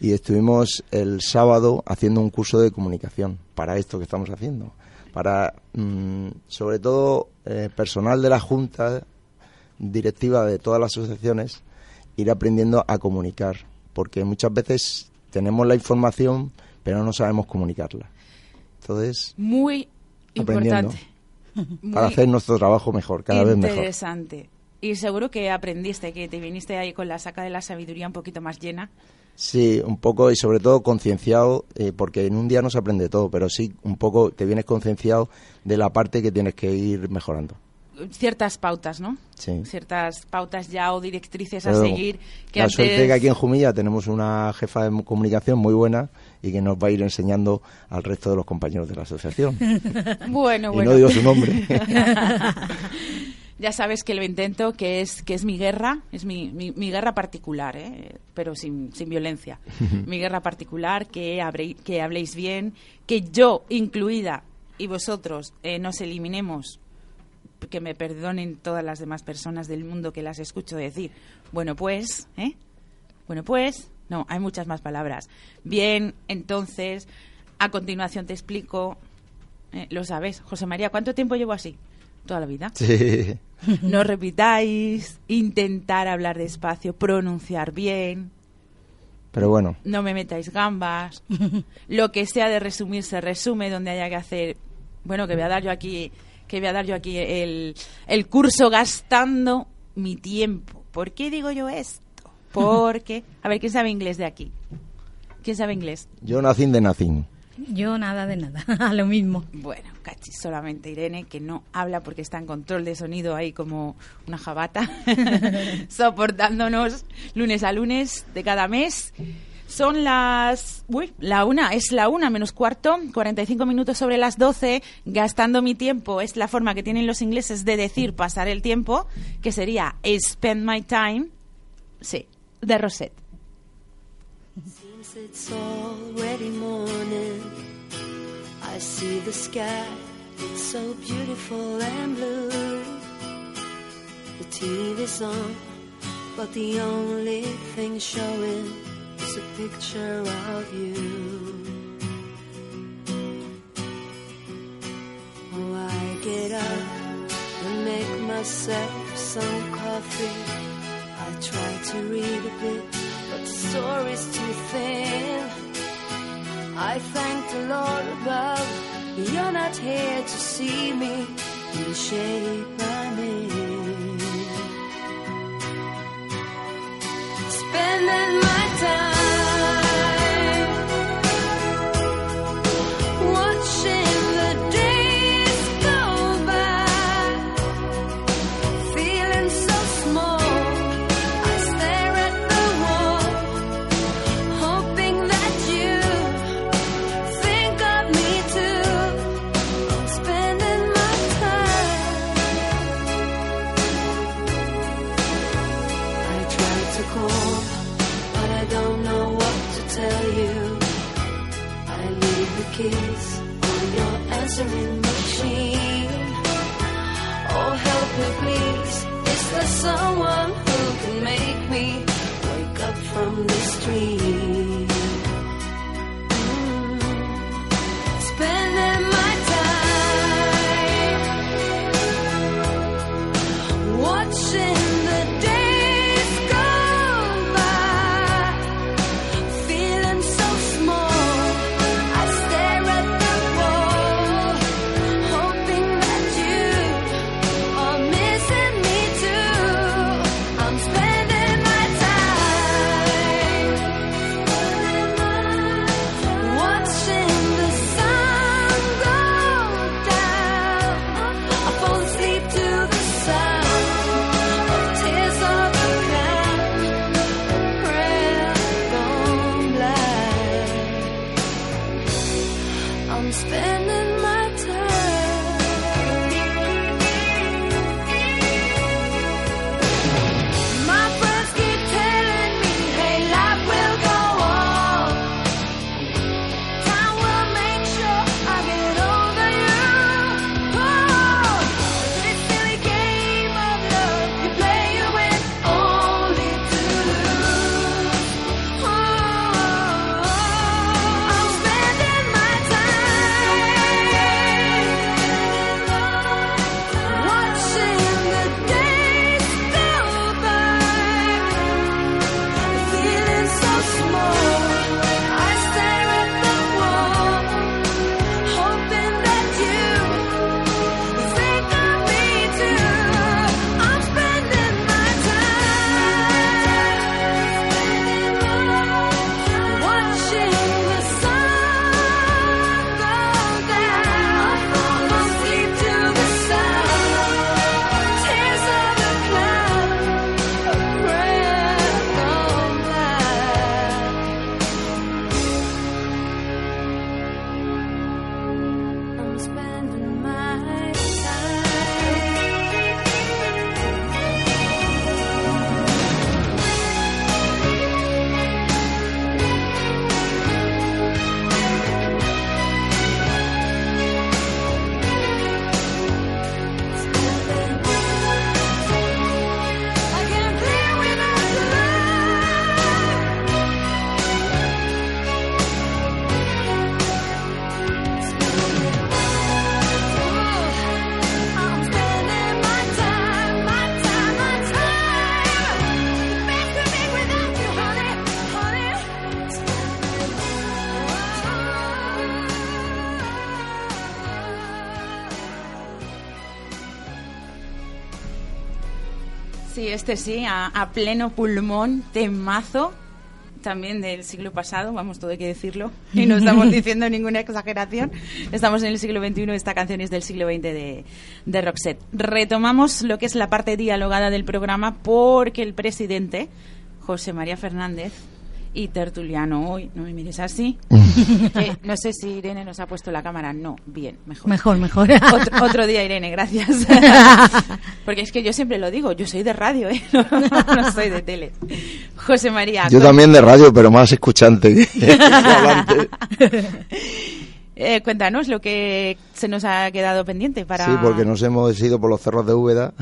Y estuvimos el sábado haciendo un curso de comunicación para esto que estamos haciendo. Para, mm, sobre todo, eh, personal de la Junta Directiva de todas las asociaciones ir aprendiendo a comunicar, porque muchas veces tenemos la información, pero no sabemos comunicarla. Entonces, Muy importante. <laughs> para hacer nuestro trabajo mejor, cada vez mejor. Interesante. Y seguro que aprendiste, que te viniste ahí con la saca de la sabiduría un poquito más llena. Sí, un poco y sobre todo concienciado, eh, porque en un día no se aprende todo, pero sí un poco te vienes concienciado de la parte que tienes que ir mejorando. Ciertas pautas, ¿no? Sí. Ciertas pautas ya o directrices a seguir. Que la antes... suerte que aquí en Jumilla tenemos una jefa de comunicación muy buena y que nos va a ir enseñando al resto de los compañeros de la asociación. <laughs> Bueno, y bueno. no digo su nombre. <laughs> Ya sabes que lo intento, que es que es mi guerra, es mi, mi, mi guerra particular, ¿eh? pero sin, sin violencia. <laughs> mi guerra particular, que, habré- que habléis bien, que yo, incluida, y vosotros, eh, nos eliminemos, que me perdonen todas las demás personas del mundo que las escucho decir, bueno pues, ¿eh? Bueno pues, no, hay muchas más palabras. Bien, entonces, a continuación te explico, eh, lo sabes, José María, ¿cuánto tiempo llevo así? Toda la vida. sí. <laughs> No repitáis, intentar hablar despacio, pronunciar bien, Pero bueno, no me metáis gambas. <laughs> Lo que sea de resumir se resume donde haya que hacer. Bueno, que voy a dar yo aquí, que voy a dar yo aquí el, el curso gastando mi tiempo. ¿Por qué digo yo esto? <laughs> Porque, a ver, ¿quién sabe inglés de aquí? ¿Quién sabe inglés? yo nací de nacín. Yo nada de nada, <laughs> a lo mismo. Bueno, cachi, solamente Irene, que no habla porque está en control de sonido ahí como una jabata, <laughs> soportándonos lunes a lunes de cada mes. Son las... Uy, la una, es la una menos cuarto, 45 minutos sobre las 12, gastando mi tiempo. Es la forma que tienen los ingleses de decir pasar el tiempo, que sería spend my time. Sí, de Rosette. A picture of you. Oh, I get up and make myself some coffee. I try to read a bit, but the story's too thin. I thank the Lord above, you're not here to see me in the shape I'm in. Spending my keys on your answering machine. Oh, help me, please. Is there someone who can make me wake up from this dream? Este sí, a, a pleno pulmón, temazo, también del siglo pasado, vamos, todo hay que decirlo, y no estamos <laughs> diciendo ninguna exageración. Estamos en el siglo XXI, esta canción es del siglo XX de, de Roxette. Retomamos lo que es la parte dialogada del programa porque el presidente, José María Fernández, y tertuliano hoy, no me mires así. <laughs> Eh, no sé si Irene nos ha puesto la cámara. No, bien, mejor. Mejor, mejor. <laughs> Otro, otro día, Irene, gracias. <laughs> Porque es que yo siempre lo digo, yo soy de radio, ¿eh? no, no soy de tele. José María. Yo también de radio, pero más escuchante que que hablante. eh, cuéntanos lo que se nos ha quedado pendiente para... Sí, porque nos hemos ido por los cerros de Úbeda.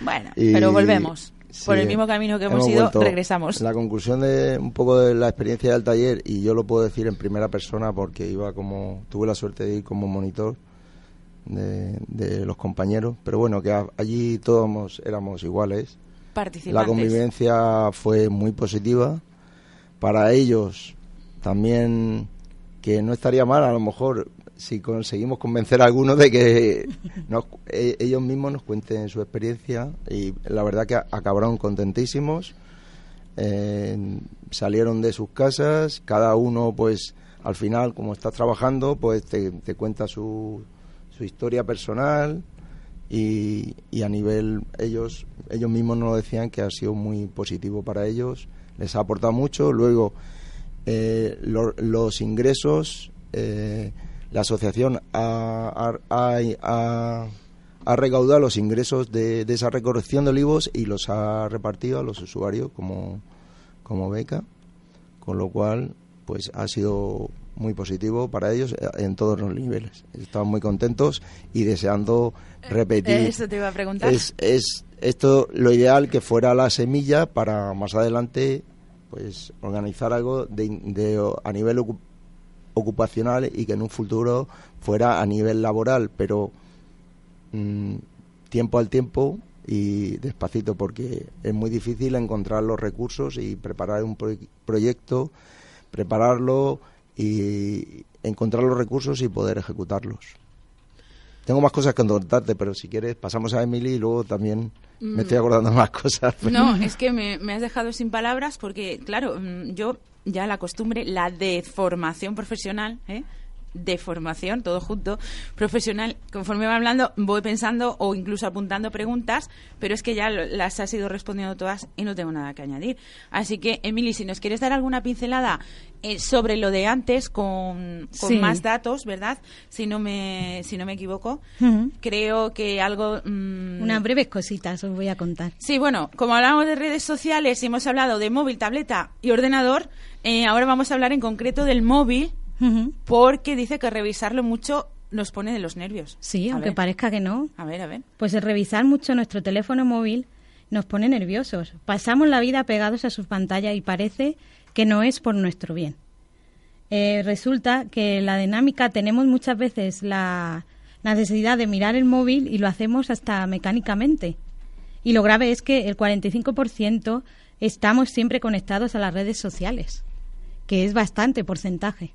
Bueno, Y- pero volvemos. Sí, Por el mismo camino que hemos, ido, vuelto. regresamos. La conclusión de un poco de la experiencia del taller, y yo lo puedo decir en primera persona porque iba como, tuve la suerte de ir como monitor de, de los compañeros, pero bueno, que a- allí todos éramos iguales. La convivencia fue muy positiva. Para ellos también, que no estaría mal a lo mejor si conseguimos convencer a algunos de que nos- e- ellos mismos nos cuenten su experiencia. Y la verdad que acabaron contentísimos. Eh, salieron de sus casas, cada uno pues al final como estás trabajando pues te, cuenta su, su historia personal. Y, y a nivel ellos ellos mismos nos decían que ha sido muy positivo para ellos. Les ha aportado mucho. Luego eh, lo- los ingresos eh, la asociación ha, ha- ha- recaudado los ingresos de, de esa recolección de olivos y los ha repartido a los usuarios como, como beca con lo cual pues ha sido muy positivo para ellos eh, en todos los niveles estaban muy contentos y deseando repetir Eh, Eso te iba a preguntar. es, es esto lo ideal que fuera la semilla para más adelante pues organizar algo de, de- a nivel ocupacional y que en un futuro fuera a nivel laboral pero mm, tiempo al tiempo y despacito porque es muy difícil encontrar los recursos y preparar un proy- proyecto prepararlo y encontrar los recursos y poder ejecutarlos tengo más cosas que contarte, pero si quieres pasamos a Emily y luego también me estoy acordando más <laughs> cosas. No, es que me, me has dejado sin palabras porque, claro, mm, yo ya la costumbre, la de formación profesional, ¿eh? De formación, todo junto, profesional, conforme va hablando, voy pensando o incluso apuntando preguntas, pero es que ya las has ido respondiendo todas y no tengo nada que añadir. Así que, Emily, si nos quieres dar alguna pincelada eh, sobre lo de antes, con, con Sí. más datos, ¿verdad? Si no me, si no me equivoco, creo que algo... mm, Unas breves cositas os voy a contar. Sí, bueno, como hablamos de redes sociales y hemos hablado de móvil, tableta y ordenador, eh, ahora vamos a hablar en concreto del móvil Porque dice que revisarlo mucho nos pone de los nervios. Sí, A aunque ver, parezca que no. A ver, a ver. Pues el revisar mucho nuestro teléfono móvil nos pone nerviosos. Pasamos la vida pegados a sus pantallas y parece que no es por nuestro bien. Eh, resulta que la dinámica tenemos muchas veces la, la necesidad de mirar el móvil y lo hacemos hasta mecánicamente. Y lo grave es que el 45% estamos siempre conectados a las redes sociales, que es bastante porcentaje.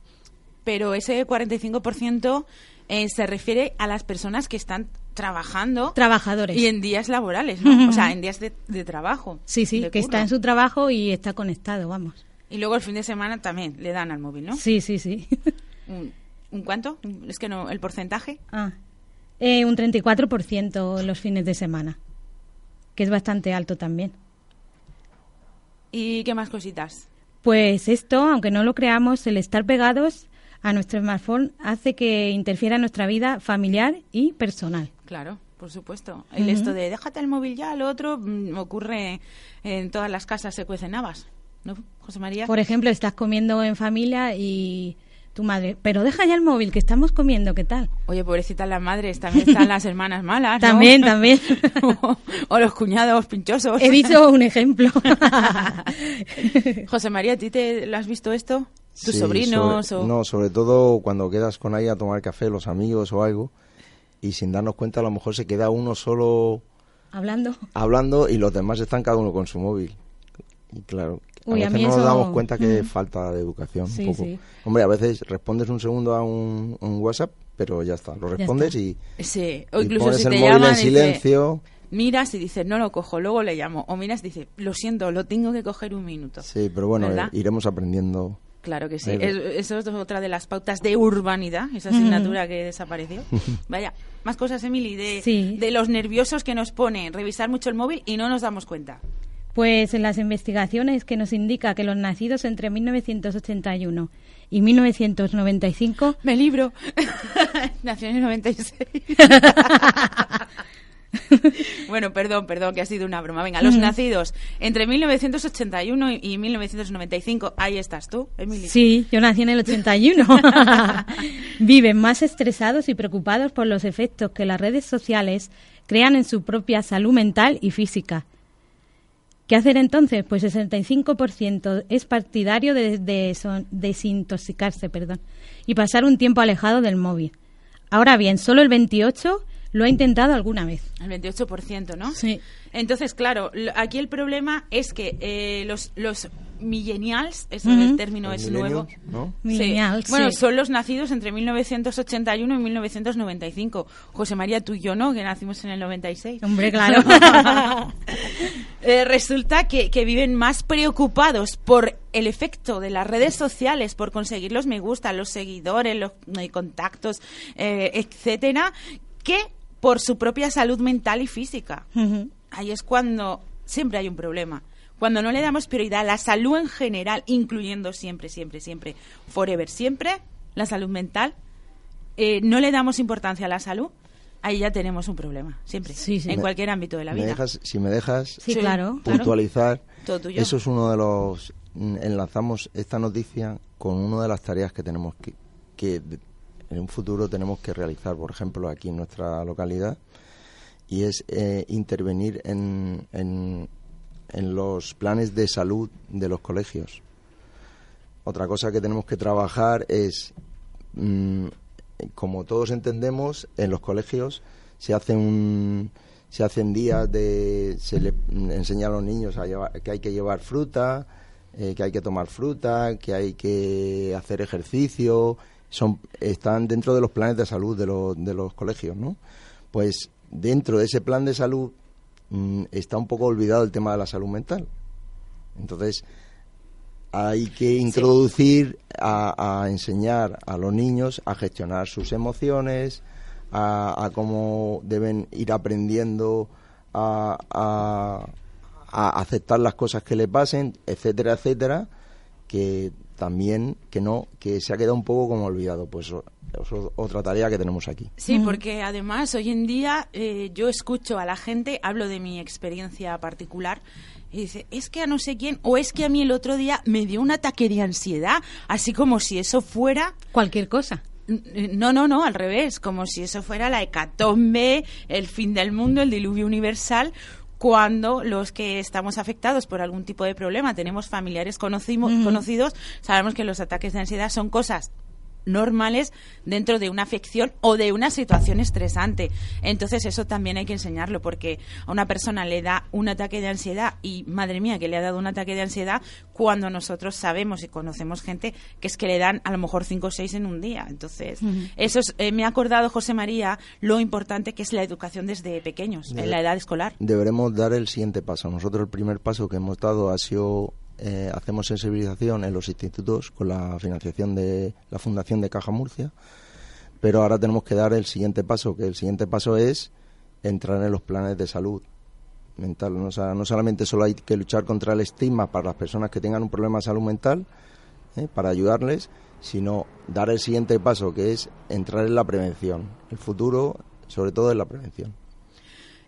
Pero ese 45% eh, se refiere a las personas que están trabajando Trabajadores. y en días laborales, ¿no? O sea, en días de, de trabajo. Sí, sí, que está en su trabajo y está conectado, vamos. Y luego el fin de semana también le dan al móvil, ¿no? Sí, sí, sí. <laughs> ¿Un, un cuánto? Es que no, el porcentaje. Ah, eh, un 34% los fines de semana, que es bastante alto también. ¿Y qué más cositas? Pues esto, aunque no lo creamos, el estar pegados a nuestro smartphone hace que interfiera en nuestra vida familiar y personal. Claro, por supuesto. El esto de déjate el móvil ya, lo otro mm, ocurre en todas las casas se cuecen habas, ¿no, José María? Por ejemplo, estás comiendo en familia y tu madre, pero deja ya el móvil, que estamos comiendo, ¿qué tal? Oye, pobrecita las madres, también están las hermanas malas, ¿no? También, <laughs> también. o, o los cuñados pinchosos. He dicho un ejemplo. <laughs> José María, ¿a ti te lo has visto esto? ¿Tus Sí, sobrinos? sobre- o... No, sobre todo cuando quedas con alguien a tomar café, los amigos o algo, y sin darnos cuenta a lo mejor se queda uno solo Hablando. hablando y los demás están cada uno con su móvil. Y claro, a Uy, a veces mí no nos damos cuenta que Mm. falta de educación Sí, un poco. sí. Hombre, a veces respondes un segundo a un, un WhatsApp, pero ya está, lo respondes está. y, Sí, o y incluso pones si el te móvil llaman en y dice, silencio. miras y dices, no lo cojo, luego le llamo. O miras y dices, lo siento, lo tengo que coger un minuto. Sí, pero bueno, ¿Verdad? eh, iremos aprendiendo. Claro que sí. Es- eso es otra de las pautas de urbanidad, esa asignatura que desapareció. <laughs> Vaya, más cosas, Emily, de, Sí. de los nerviosos que nos pone revisar mucho el móvil y no nos damos cuenta. Pues en las investigaciones que nos indica que los nacidos entre 1981 y 1995 Me libro. <laughs> Nació en el 96. <laughs> <laughs> bueno, perdón, perdón, que ha sido una broma. Venga, los nacidos entre 1981 y- y 1995, ahí estás tú, Emily. Sí, yo nací en el 81. <laughs> Viven más estresados y preocupados por los efectos que las redes sociales crean en su propia salud mental y física. ¿Qué hacer entonces? Pues el 65% es partidario de, de son- desintoxicarse perdón, y pasar un tiempo alejado del móvil. Ahora bien, solo el 28% lo ha intentado alguna vez. El 28%, ¿no? Sí. Entonces, claro, aquí el problema es que eh, los, los millennials, ese Ujú. término Los es nuevo. millennials, ¿no? Sí. Millennials, Bueno, sí. son los nacidos entre 1981 y 1995. José María, tú y yo no, que nacimos en el 96. Hombre, claro. <laughs> Eh, resulta que, que viven más preocupados por el efecto de las redes sociales, por conseguir los me gusta, los seguidores, los eh, contactos, eh, etcétera, que por su propia salud mental y física. Ahí es cuando siempre hay un problema. Cuando no le damos prioridad a la salud en general, incluyendo siempre, siempre, siempre, forever, siempre, la salud mental, eh, no le damos importancia a la salud, ahí ya tenemos un problema, siempre, Sí, sí. en Me- cualquier ámbito de la ¿Me vida. dejas- si me dejas Sí, claro. puntualizar, eso es uno de los... mm, Enlazamos esta noticia con una de las tareas que tenemos que, que en un futuro tenemos que realizar, por ejemplo, aquí en nuestra localidad, y es eh, intervenir en, en, los planes de salud de los colegios. Otra cosa que tenemos que trabajar es, mm, como todos entendemos, en los colegios se hace un se hacen días de se le enseña a los niños a llevar, que hay que llevar fruta, eh, que hay que tomar fruta, que hay que hacer ejercicio, son están dentro de los planes de salud de los de los colegios, ¿no? Pues dentro de ese plan de salud mm, está un poco olvidado el tema de la salud mental. Entonces, hay que introducir a, a enseñar a los niños a gestionar sus emociones, a, a cómo deben ir aprendiendo a, a- a aceptar las cosas que le pasen, etcétera, etcétera, que también que no que se ha quedado un poco como olvidado. Pues es otra tarea que tenemos aquí. Sí, porque además hoy en día eh, yo escucho a la gente, hablo de mi experiencia particular, y dice, es que a no sé quién, o es que a mí el otro día me dio un ataque de ansiedad, así como si eso fuera... Cualquier cosa. No, no, no, al revés, como si eso fuera la hecatombe, el fin del mundo, el diluvio universal, cuando los que estamos afectados por algún tipo de problema, tenemos familiares conocimo- conocidos, sabemos que los ataques de ansiedad son cosas normales dentro de una afección o de una situación estresante. Entonces eso también hay que enseñarlo porque a una persona le da un ataque de ansiedad y madre mía que le ha dado un ataque de ansiedad cuando nosotros sabemos y conocemos gente que es que le dan a lo mejor cinco o seis en un día. Entonces eso es- eh, me ha acordado José María lo importante que es la educación desde pequeños, en la edad escolar. Deberemos dar el siguiente paso. Nosotros el primer paso que hemos dado ha sido eh, hacemos sensibilización en los institutos con la financiación de la Fundación de Caja Murcia, pero ahora tenemos que dar el siguiente paso, que el siguiente paso es entrar en los planes de salud mental. ¿no? Sea, no solamente solo hay que luchar contra el estigma para las personas que tengan un problema de salud mental, ¿eh? para ayudarles, sino dar el siguiente paso, que es entrar en la prevención. El futuro, sobre todo, en la prevención.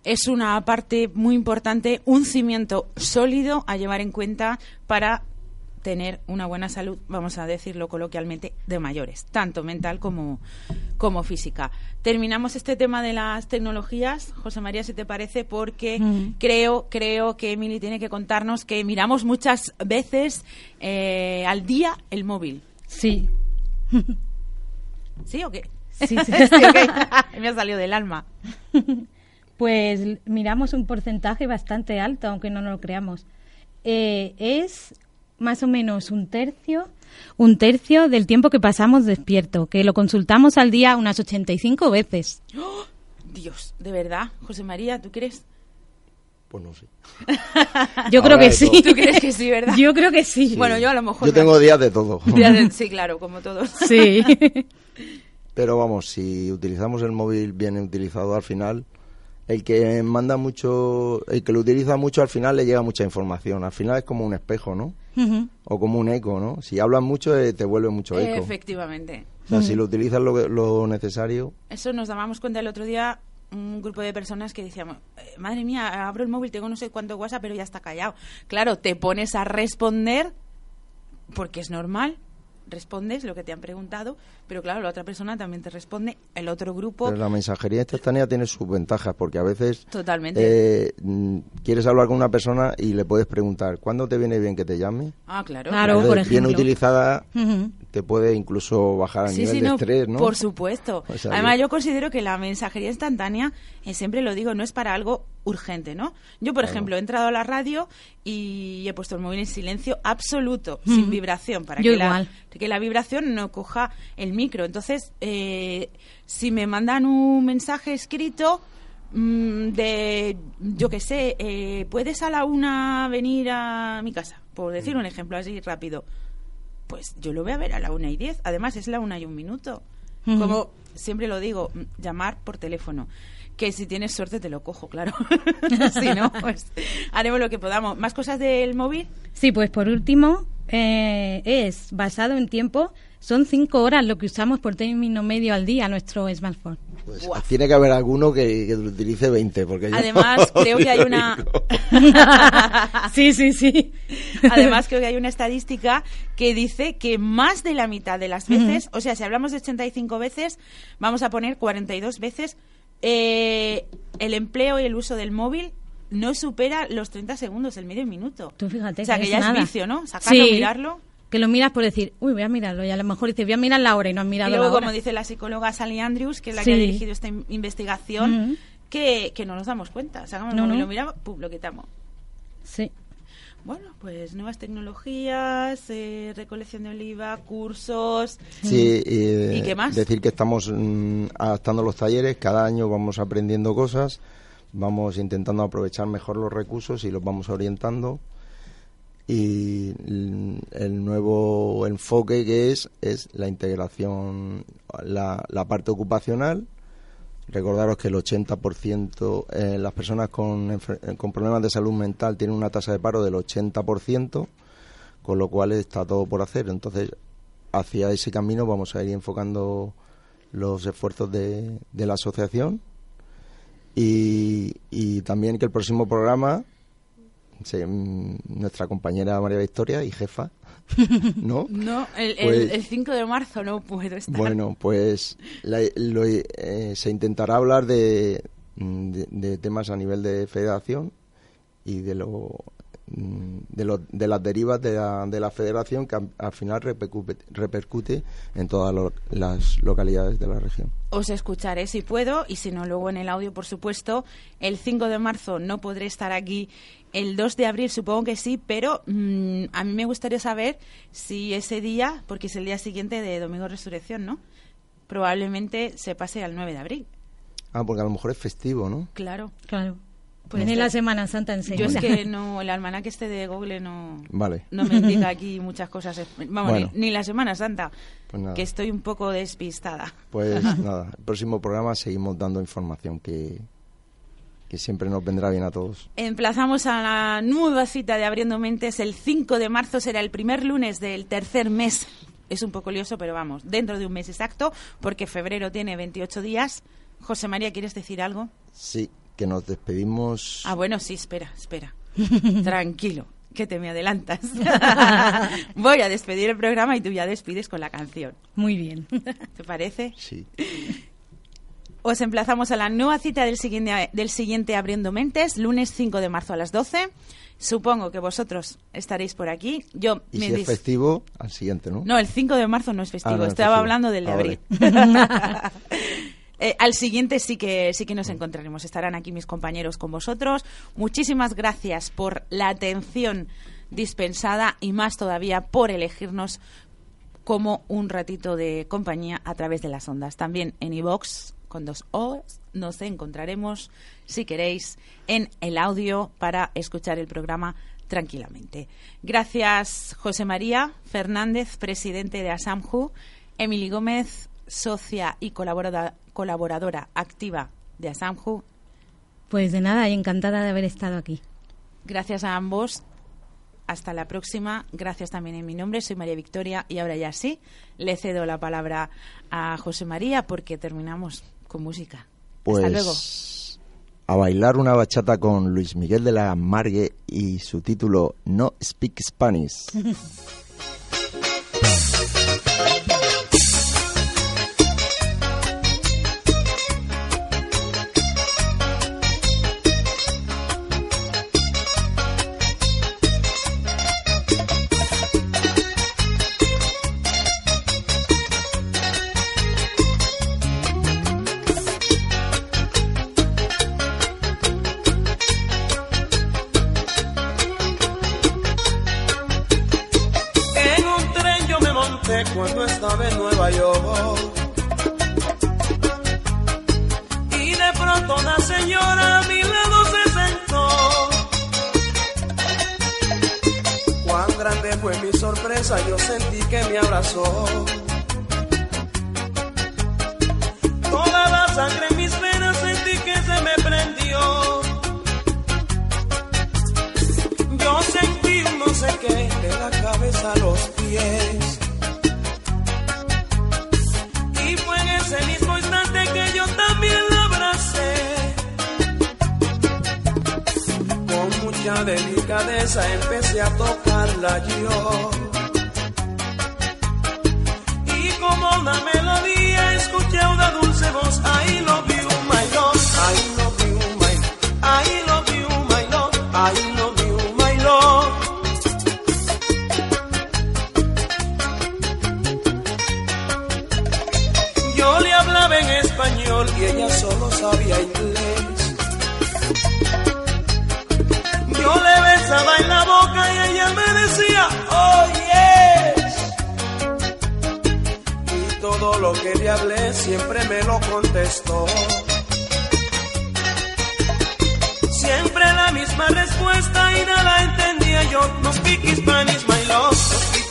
Es una parte muy importante, un cimiento sólido a llevar en cuenta para tener una buena salud, vamos a decirlo coloquialmente, de mayores, tanto mental como, como física. Terminamos este tema de las tecnologías, José María, si te parece, porque creo, creo que Emily tiene que contarnos que miramos muchas veces eh, al día el móvil. Sí. ¿Sí o qué? Sí, sí. <laughs> <laughs> Me ha salido del alma. <laughs> Pues miramos un porcentaje bastante alto, aunque no nos lo creamos. Eh, es más o menos un tercio, un tercio del tiempo que pasamos despierto, que lo consultamos al día unas 85 veces. Dios, de verdad, José María, ¿tú crees? Pues no sé. <laughs> Yo creo que de sí. todo. ¿Tú crees que sí, verdad? Yo creo que sí. Bueno, yo a lo mejor... Yo tengo días de todo. <laughs> Sí, claro, como todos. Sí. <laughs> Pero vamos, si utilizamos el móvil bien utilizado al final, el que manda mucho, el que lo utiliza mucho al final le llega mucha información. Al final es como un espejo, ¿no? O como un eco, ¿no? Si hablas mucho eh, te vuelve mucho eco. Efectivamente. O sea, si lo utilizas lo, lo necesario, Eso nos dábamos cuenta el otro día, un grupo de personas que decíamos, "Eh, madre mía, abro el móvil, tengo no sé cuánto WhatsApp, pero ya está callado. Claro, te pones a responder, porque es normal, respondes lo que te han preguntado, pero claro, la otra persona también te responde, el otro grupo, pero la mensajería instantánea tiene sus ventajas porque a veces totalmente. eh, mm, quieres hablar con una persona y le puedes preguntar, ¿cuándo te viene bien que te llame? ah, claro. Claro, Entonces, por bien utilizada te puede incluso bajar a Sí, nivel sí, de no, estrés, ¿no? Por supuesto. O sea, Además, yo- considero que la mensajería instantánea, eh, siempre lo digo, no es para algo urgente, ¿no? Yo, por ejemplo, he entrado a la radio y he puesto el móvil en silencio absoluto, sin vibración, para Yo que la, que la vibración no coja el micro. Entonces, eh, si me mandan un mensaje escrito mm, de, yo qué sé, eh, ¿puedes a la una venir a mi casa? Por decir un ejemplo así rápido pues yo lo voy a ver a la una y diez. Además, es la una y un minuto. Como siempre lo digo, m- llamar por teléfono. Que si tienes suerte te lo cojo, claro. <laughs> si no, pues haremos lo que podamos. ¿Más cosas del móvil? Sí, pues por último, eh, es basado en tiempo, son cinco horas lo que usamos por término medio al día nuestro smartphone. Pues tiene que haber alguno que, que lo utilice 20, porque yo Además, <laughs> creo que hay una... <laughs> sí, sí, sí. Además, creo que hay una estadística que dice que más de la mitad de las veces, o sea, si hablamos de 85 veces, vamos a poner 42 veces, eh, el empleo y el uso del móvil no supera los 30 segundos, el medio minuto. Tú fíjate O sea, que que es ya nada. es vicio, ¿no? Sacarlo, Sí. mirarlo. Que lo miras por decir, uy, voy a mirarlo. Y a lo mejor dices, voy a mirar la hora y no has Y mirado luego, la hora. como dice la psicóloga Sally Andrews, que es la Sí. que ha dirigido esta in- investigación, Ujú. que, que no nos damos cuenta. Sacamos el No, no. lo miramos, pum, lo quitamos. Sí. Bueno, pues nuevas tecnologías, eh, recolección de oliva, cursos. Sí, eh, ¿Y qué más? Decir que estamos mm, adaptando los talleres, cada año vamos aprendiendo cosas, vamos intentando aprovechar mejor los recursos y los vamos orientando. Y el nuevo enfoque que es es la integración, la, la parte ocupacional. Recordaros que el 80% de las personas con, con problemas de salud mental tienen una tasa de paro del 80%, con lo cual está todo por hacer. Entonces, hacia ese camino vamos a ir enfocando los esfuerzos de, de la asociación y, y también que el próximo programa se- mm, nuestra compañera María Victoria y jefa <laughs> no No, el, Pues- el, el 5 de marzo no puedo estar. bueno pues la- lo- eh, se intentará hablar de, mm, de, de temas a nivel de federación y de lo mm, de, lo- de las derivas de la, de la federación que al, al final repercute, repercute en todas lo- las localidades de la región. Os escucharé si puedo y si no, luego en el audio, por supuesto. El 5 de marzo no podré estar aquí. El 2 de abril supongo que sí, pero mm, a mí me gustaría saber si ese día, porque es el día siguiente de Domingo Resurrección, ¿no? Probablemente se pase al 9 de abril. Ah, porque a lo mejor es festivo, ¿no? Claro. Claro. Pues este- la Semana Santa enseguida. Yo es que <laughs> no, el almanaque este de Google no, Vale. no me indica aquí <laughs> muchas cosas. Vamos, Bueno. ni, ni la Semana Santa, Pues nada. que estoy un poco despistada. Pues <laughs> nada, el próximo programa seguimos dando información que, que siempre nos vendrá bien a todos. Emplazamos a la nueva cita de Abriendo Mentes. El 5 de marzo será el primer lunes del tercer mes. Es un poco lioso, pero vamos, dentro de un mes exacto, porque febrero tiene 28 días. José María, ¿quieres decir algo? Sí, que nos despedimos. Ah, bueno, sí, espera, espera. <laughs> Tranquilo, que te me adelantas. <laughs> Voy a despedir el programa y tú ya despides con la canción. Muy bien. ¿Te parece? Sí. <laughs> Os emplazamos a la nueva cita del siguiente, del siguiente Abriendo Mentes, lunes 5 de marzo a las 12. Supongo que vosotros estaréis por aquí. Yo Y me si es festivo, al siguiente, ¿no? No, el 5 de marzo no es festivo. Ah, no es Estaba festivo. hablando del de Ah, abril. <laughs> Eh, al siguiente sí que sí que nos encontraremos. Estarán aquí mis compañeros con vosotros. Muchísimas gracias por la atención dispensada y más todavía por elegirnos como un ratito de compañía a través de las ondas. También en iVox con dos O. Nos encontraremos, si queréis, en el audio para escuchar el programa tranquilamente. Gracias, José María Fernández, presidente de ASAMJU, Emily Gómez, socia y colaboradora, colaboradora activa de ASAMJU. Pues de nada, y encantada de haber estado aquí. Gracias a ambos. Hasta la próxima. Gracias también en mi nombre. Soy María Victoria y ahora ya sí, le cedo la palabra a José María porque terminamos con música. Pues Hasta luego. a bailar una bachata con Luis Miguel de la Margue y su título No Speak Spanish. <laughs> cuando estaba en Nueva York. Y de pronto una señora a mi lado se sentó. Cuán grande fue mi sorpresa, yo sentí que me abrazó. Toda la sangre en mis venas sentí que se me prendió. Yo sentí no sé qué de la cabeza a los pies. Mucha delicadeza empecé a tocarla yo. Y como una melodía escuché una dulce voz. I love que le siempre me lo contestó. Siempre la misma respuesta y nada entendía yo. No speak Spanish, my love.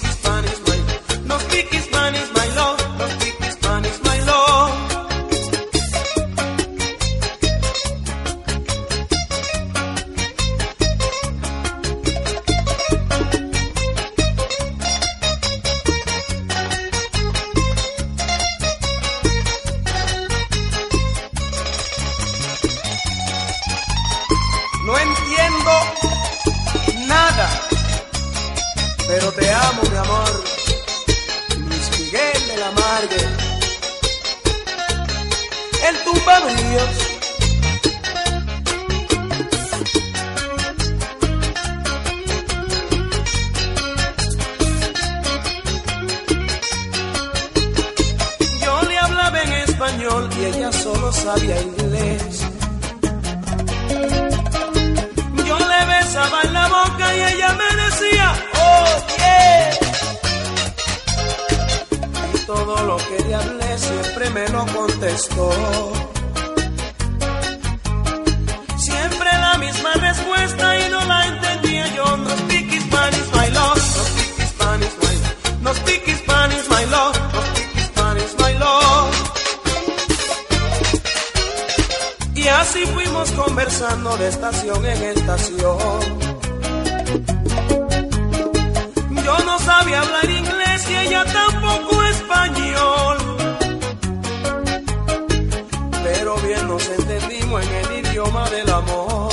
Yo le besaba en la boca y ella me decía, oh yeah. Y todo lo que le hablé siempre me lo contestó. Siempre la misma respuesta y no la entendía yo. No speak Spanish, my love. No speak Spanish, my. No speak así fuimos conversando de estación en estación. Yo no sabía hablar inglés y ella tampoco español. Pero bien nos entendimos en el idioma del amor.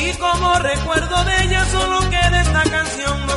Y como recuerdo de ella solo queda esta canción. No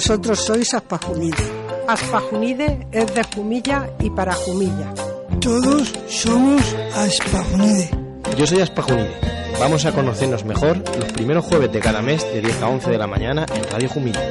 vosotros sois Aspajunide. Aspajunide es de Jumilla y para Jumilla. Todos somos Aspajunide. Yo soy Aspajunide. Vamos a conocernos mejor los primeros jueves de cada mes de 10 a 11 de la mañana en Radio Jumilla.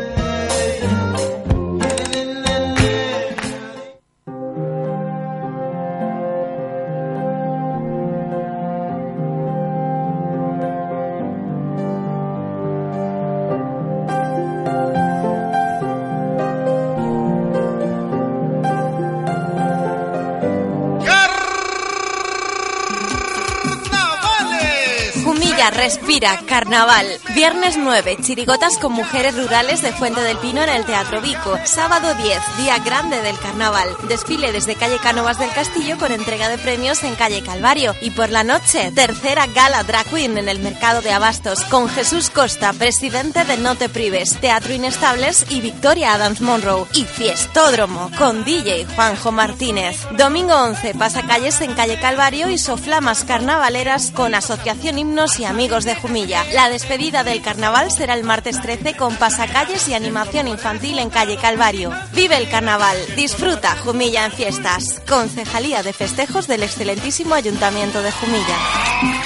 Jumilla respira carnaval. Viernes 9, chirigotas con mujeres rurales de Fuente del Pino en el Teatro Vico. Sábado 10, día grande del carnaval. Desfile desde calle Cánovas del Castillo con entrega de premios en calle Calvario. Y por la noche, tercera gala drag queen en el mercado de Abastos con Jesús Costa, presidente de No Te Prives, Teatro Inestables y Victoria Adams Monroe. Y fiestódromo con DJ Juanjo Martínez. Domingo 11, pasacalles en calle Calvario y soflamas carnavaleras con Asociación Himnos y Amigos de Jumilla. La despedida del carnaval será el martes 13 con pasacalles y animación infantil en calle Calvario. Vive el carnaval, disfruta Jumilla en fiestas. Concejalía de Festejos del excelentísimo Ayuntamiento de Jumilla.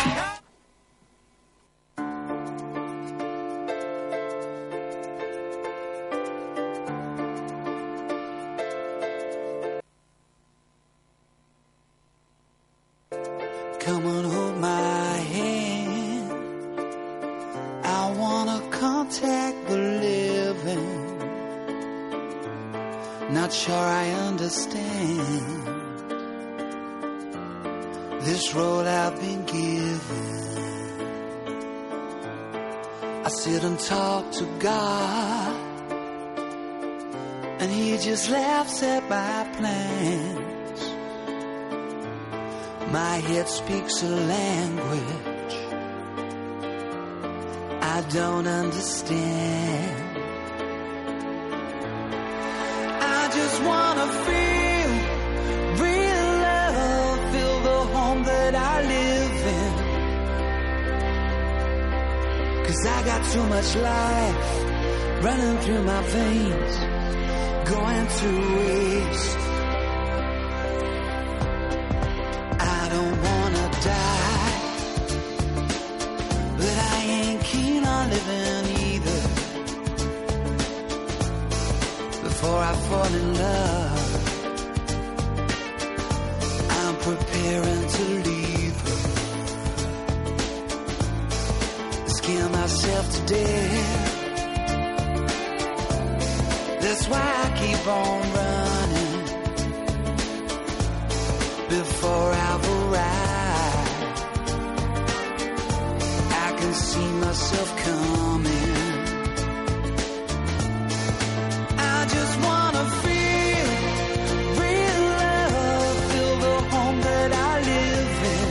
Don't understand. I just wanna feel real love, feel the home that I live in. Cause I got too much life running through my veins, going to waste. I don't wanna die, but I ain't keen on living either. Before I fall in love, I'm preparing to leave her. Scare myself to death. That's why I keep on running before I've arrived. See myself coming. I just wanna feel real love, feel the home that I live in.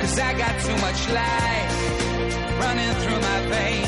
Cause I got too much life running through my veins,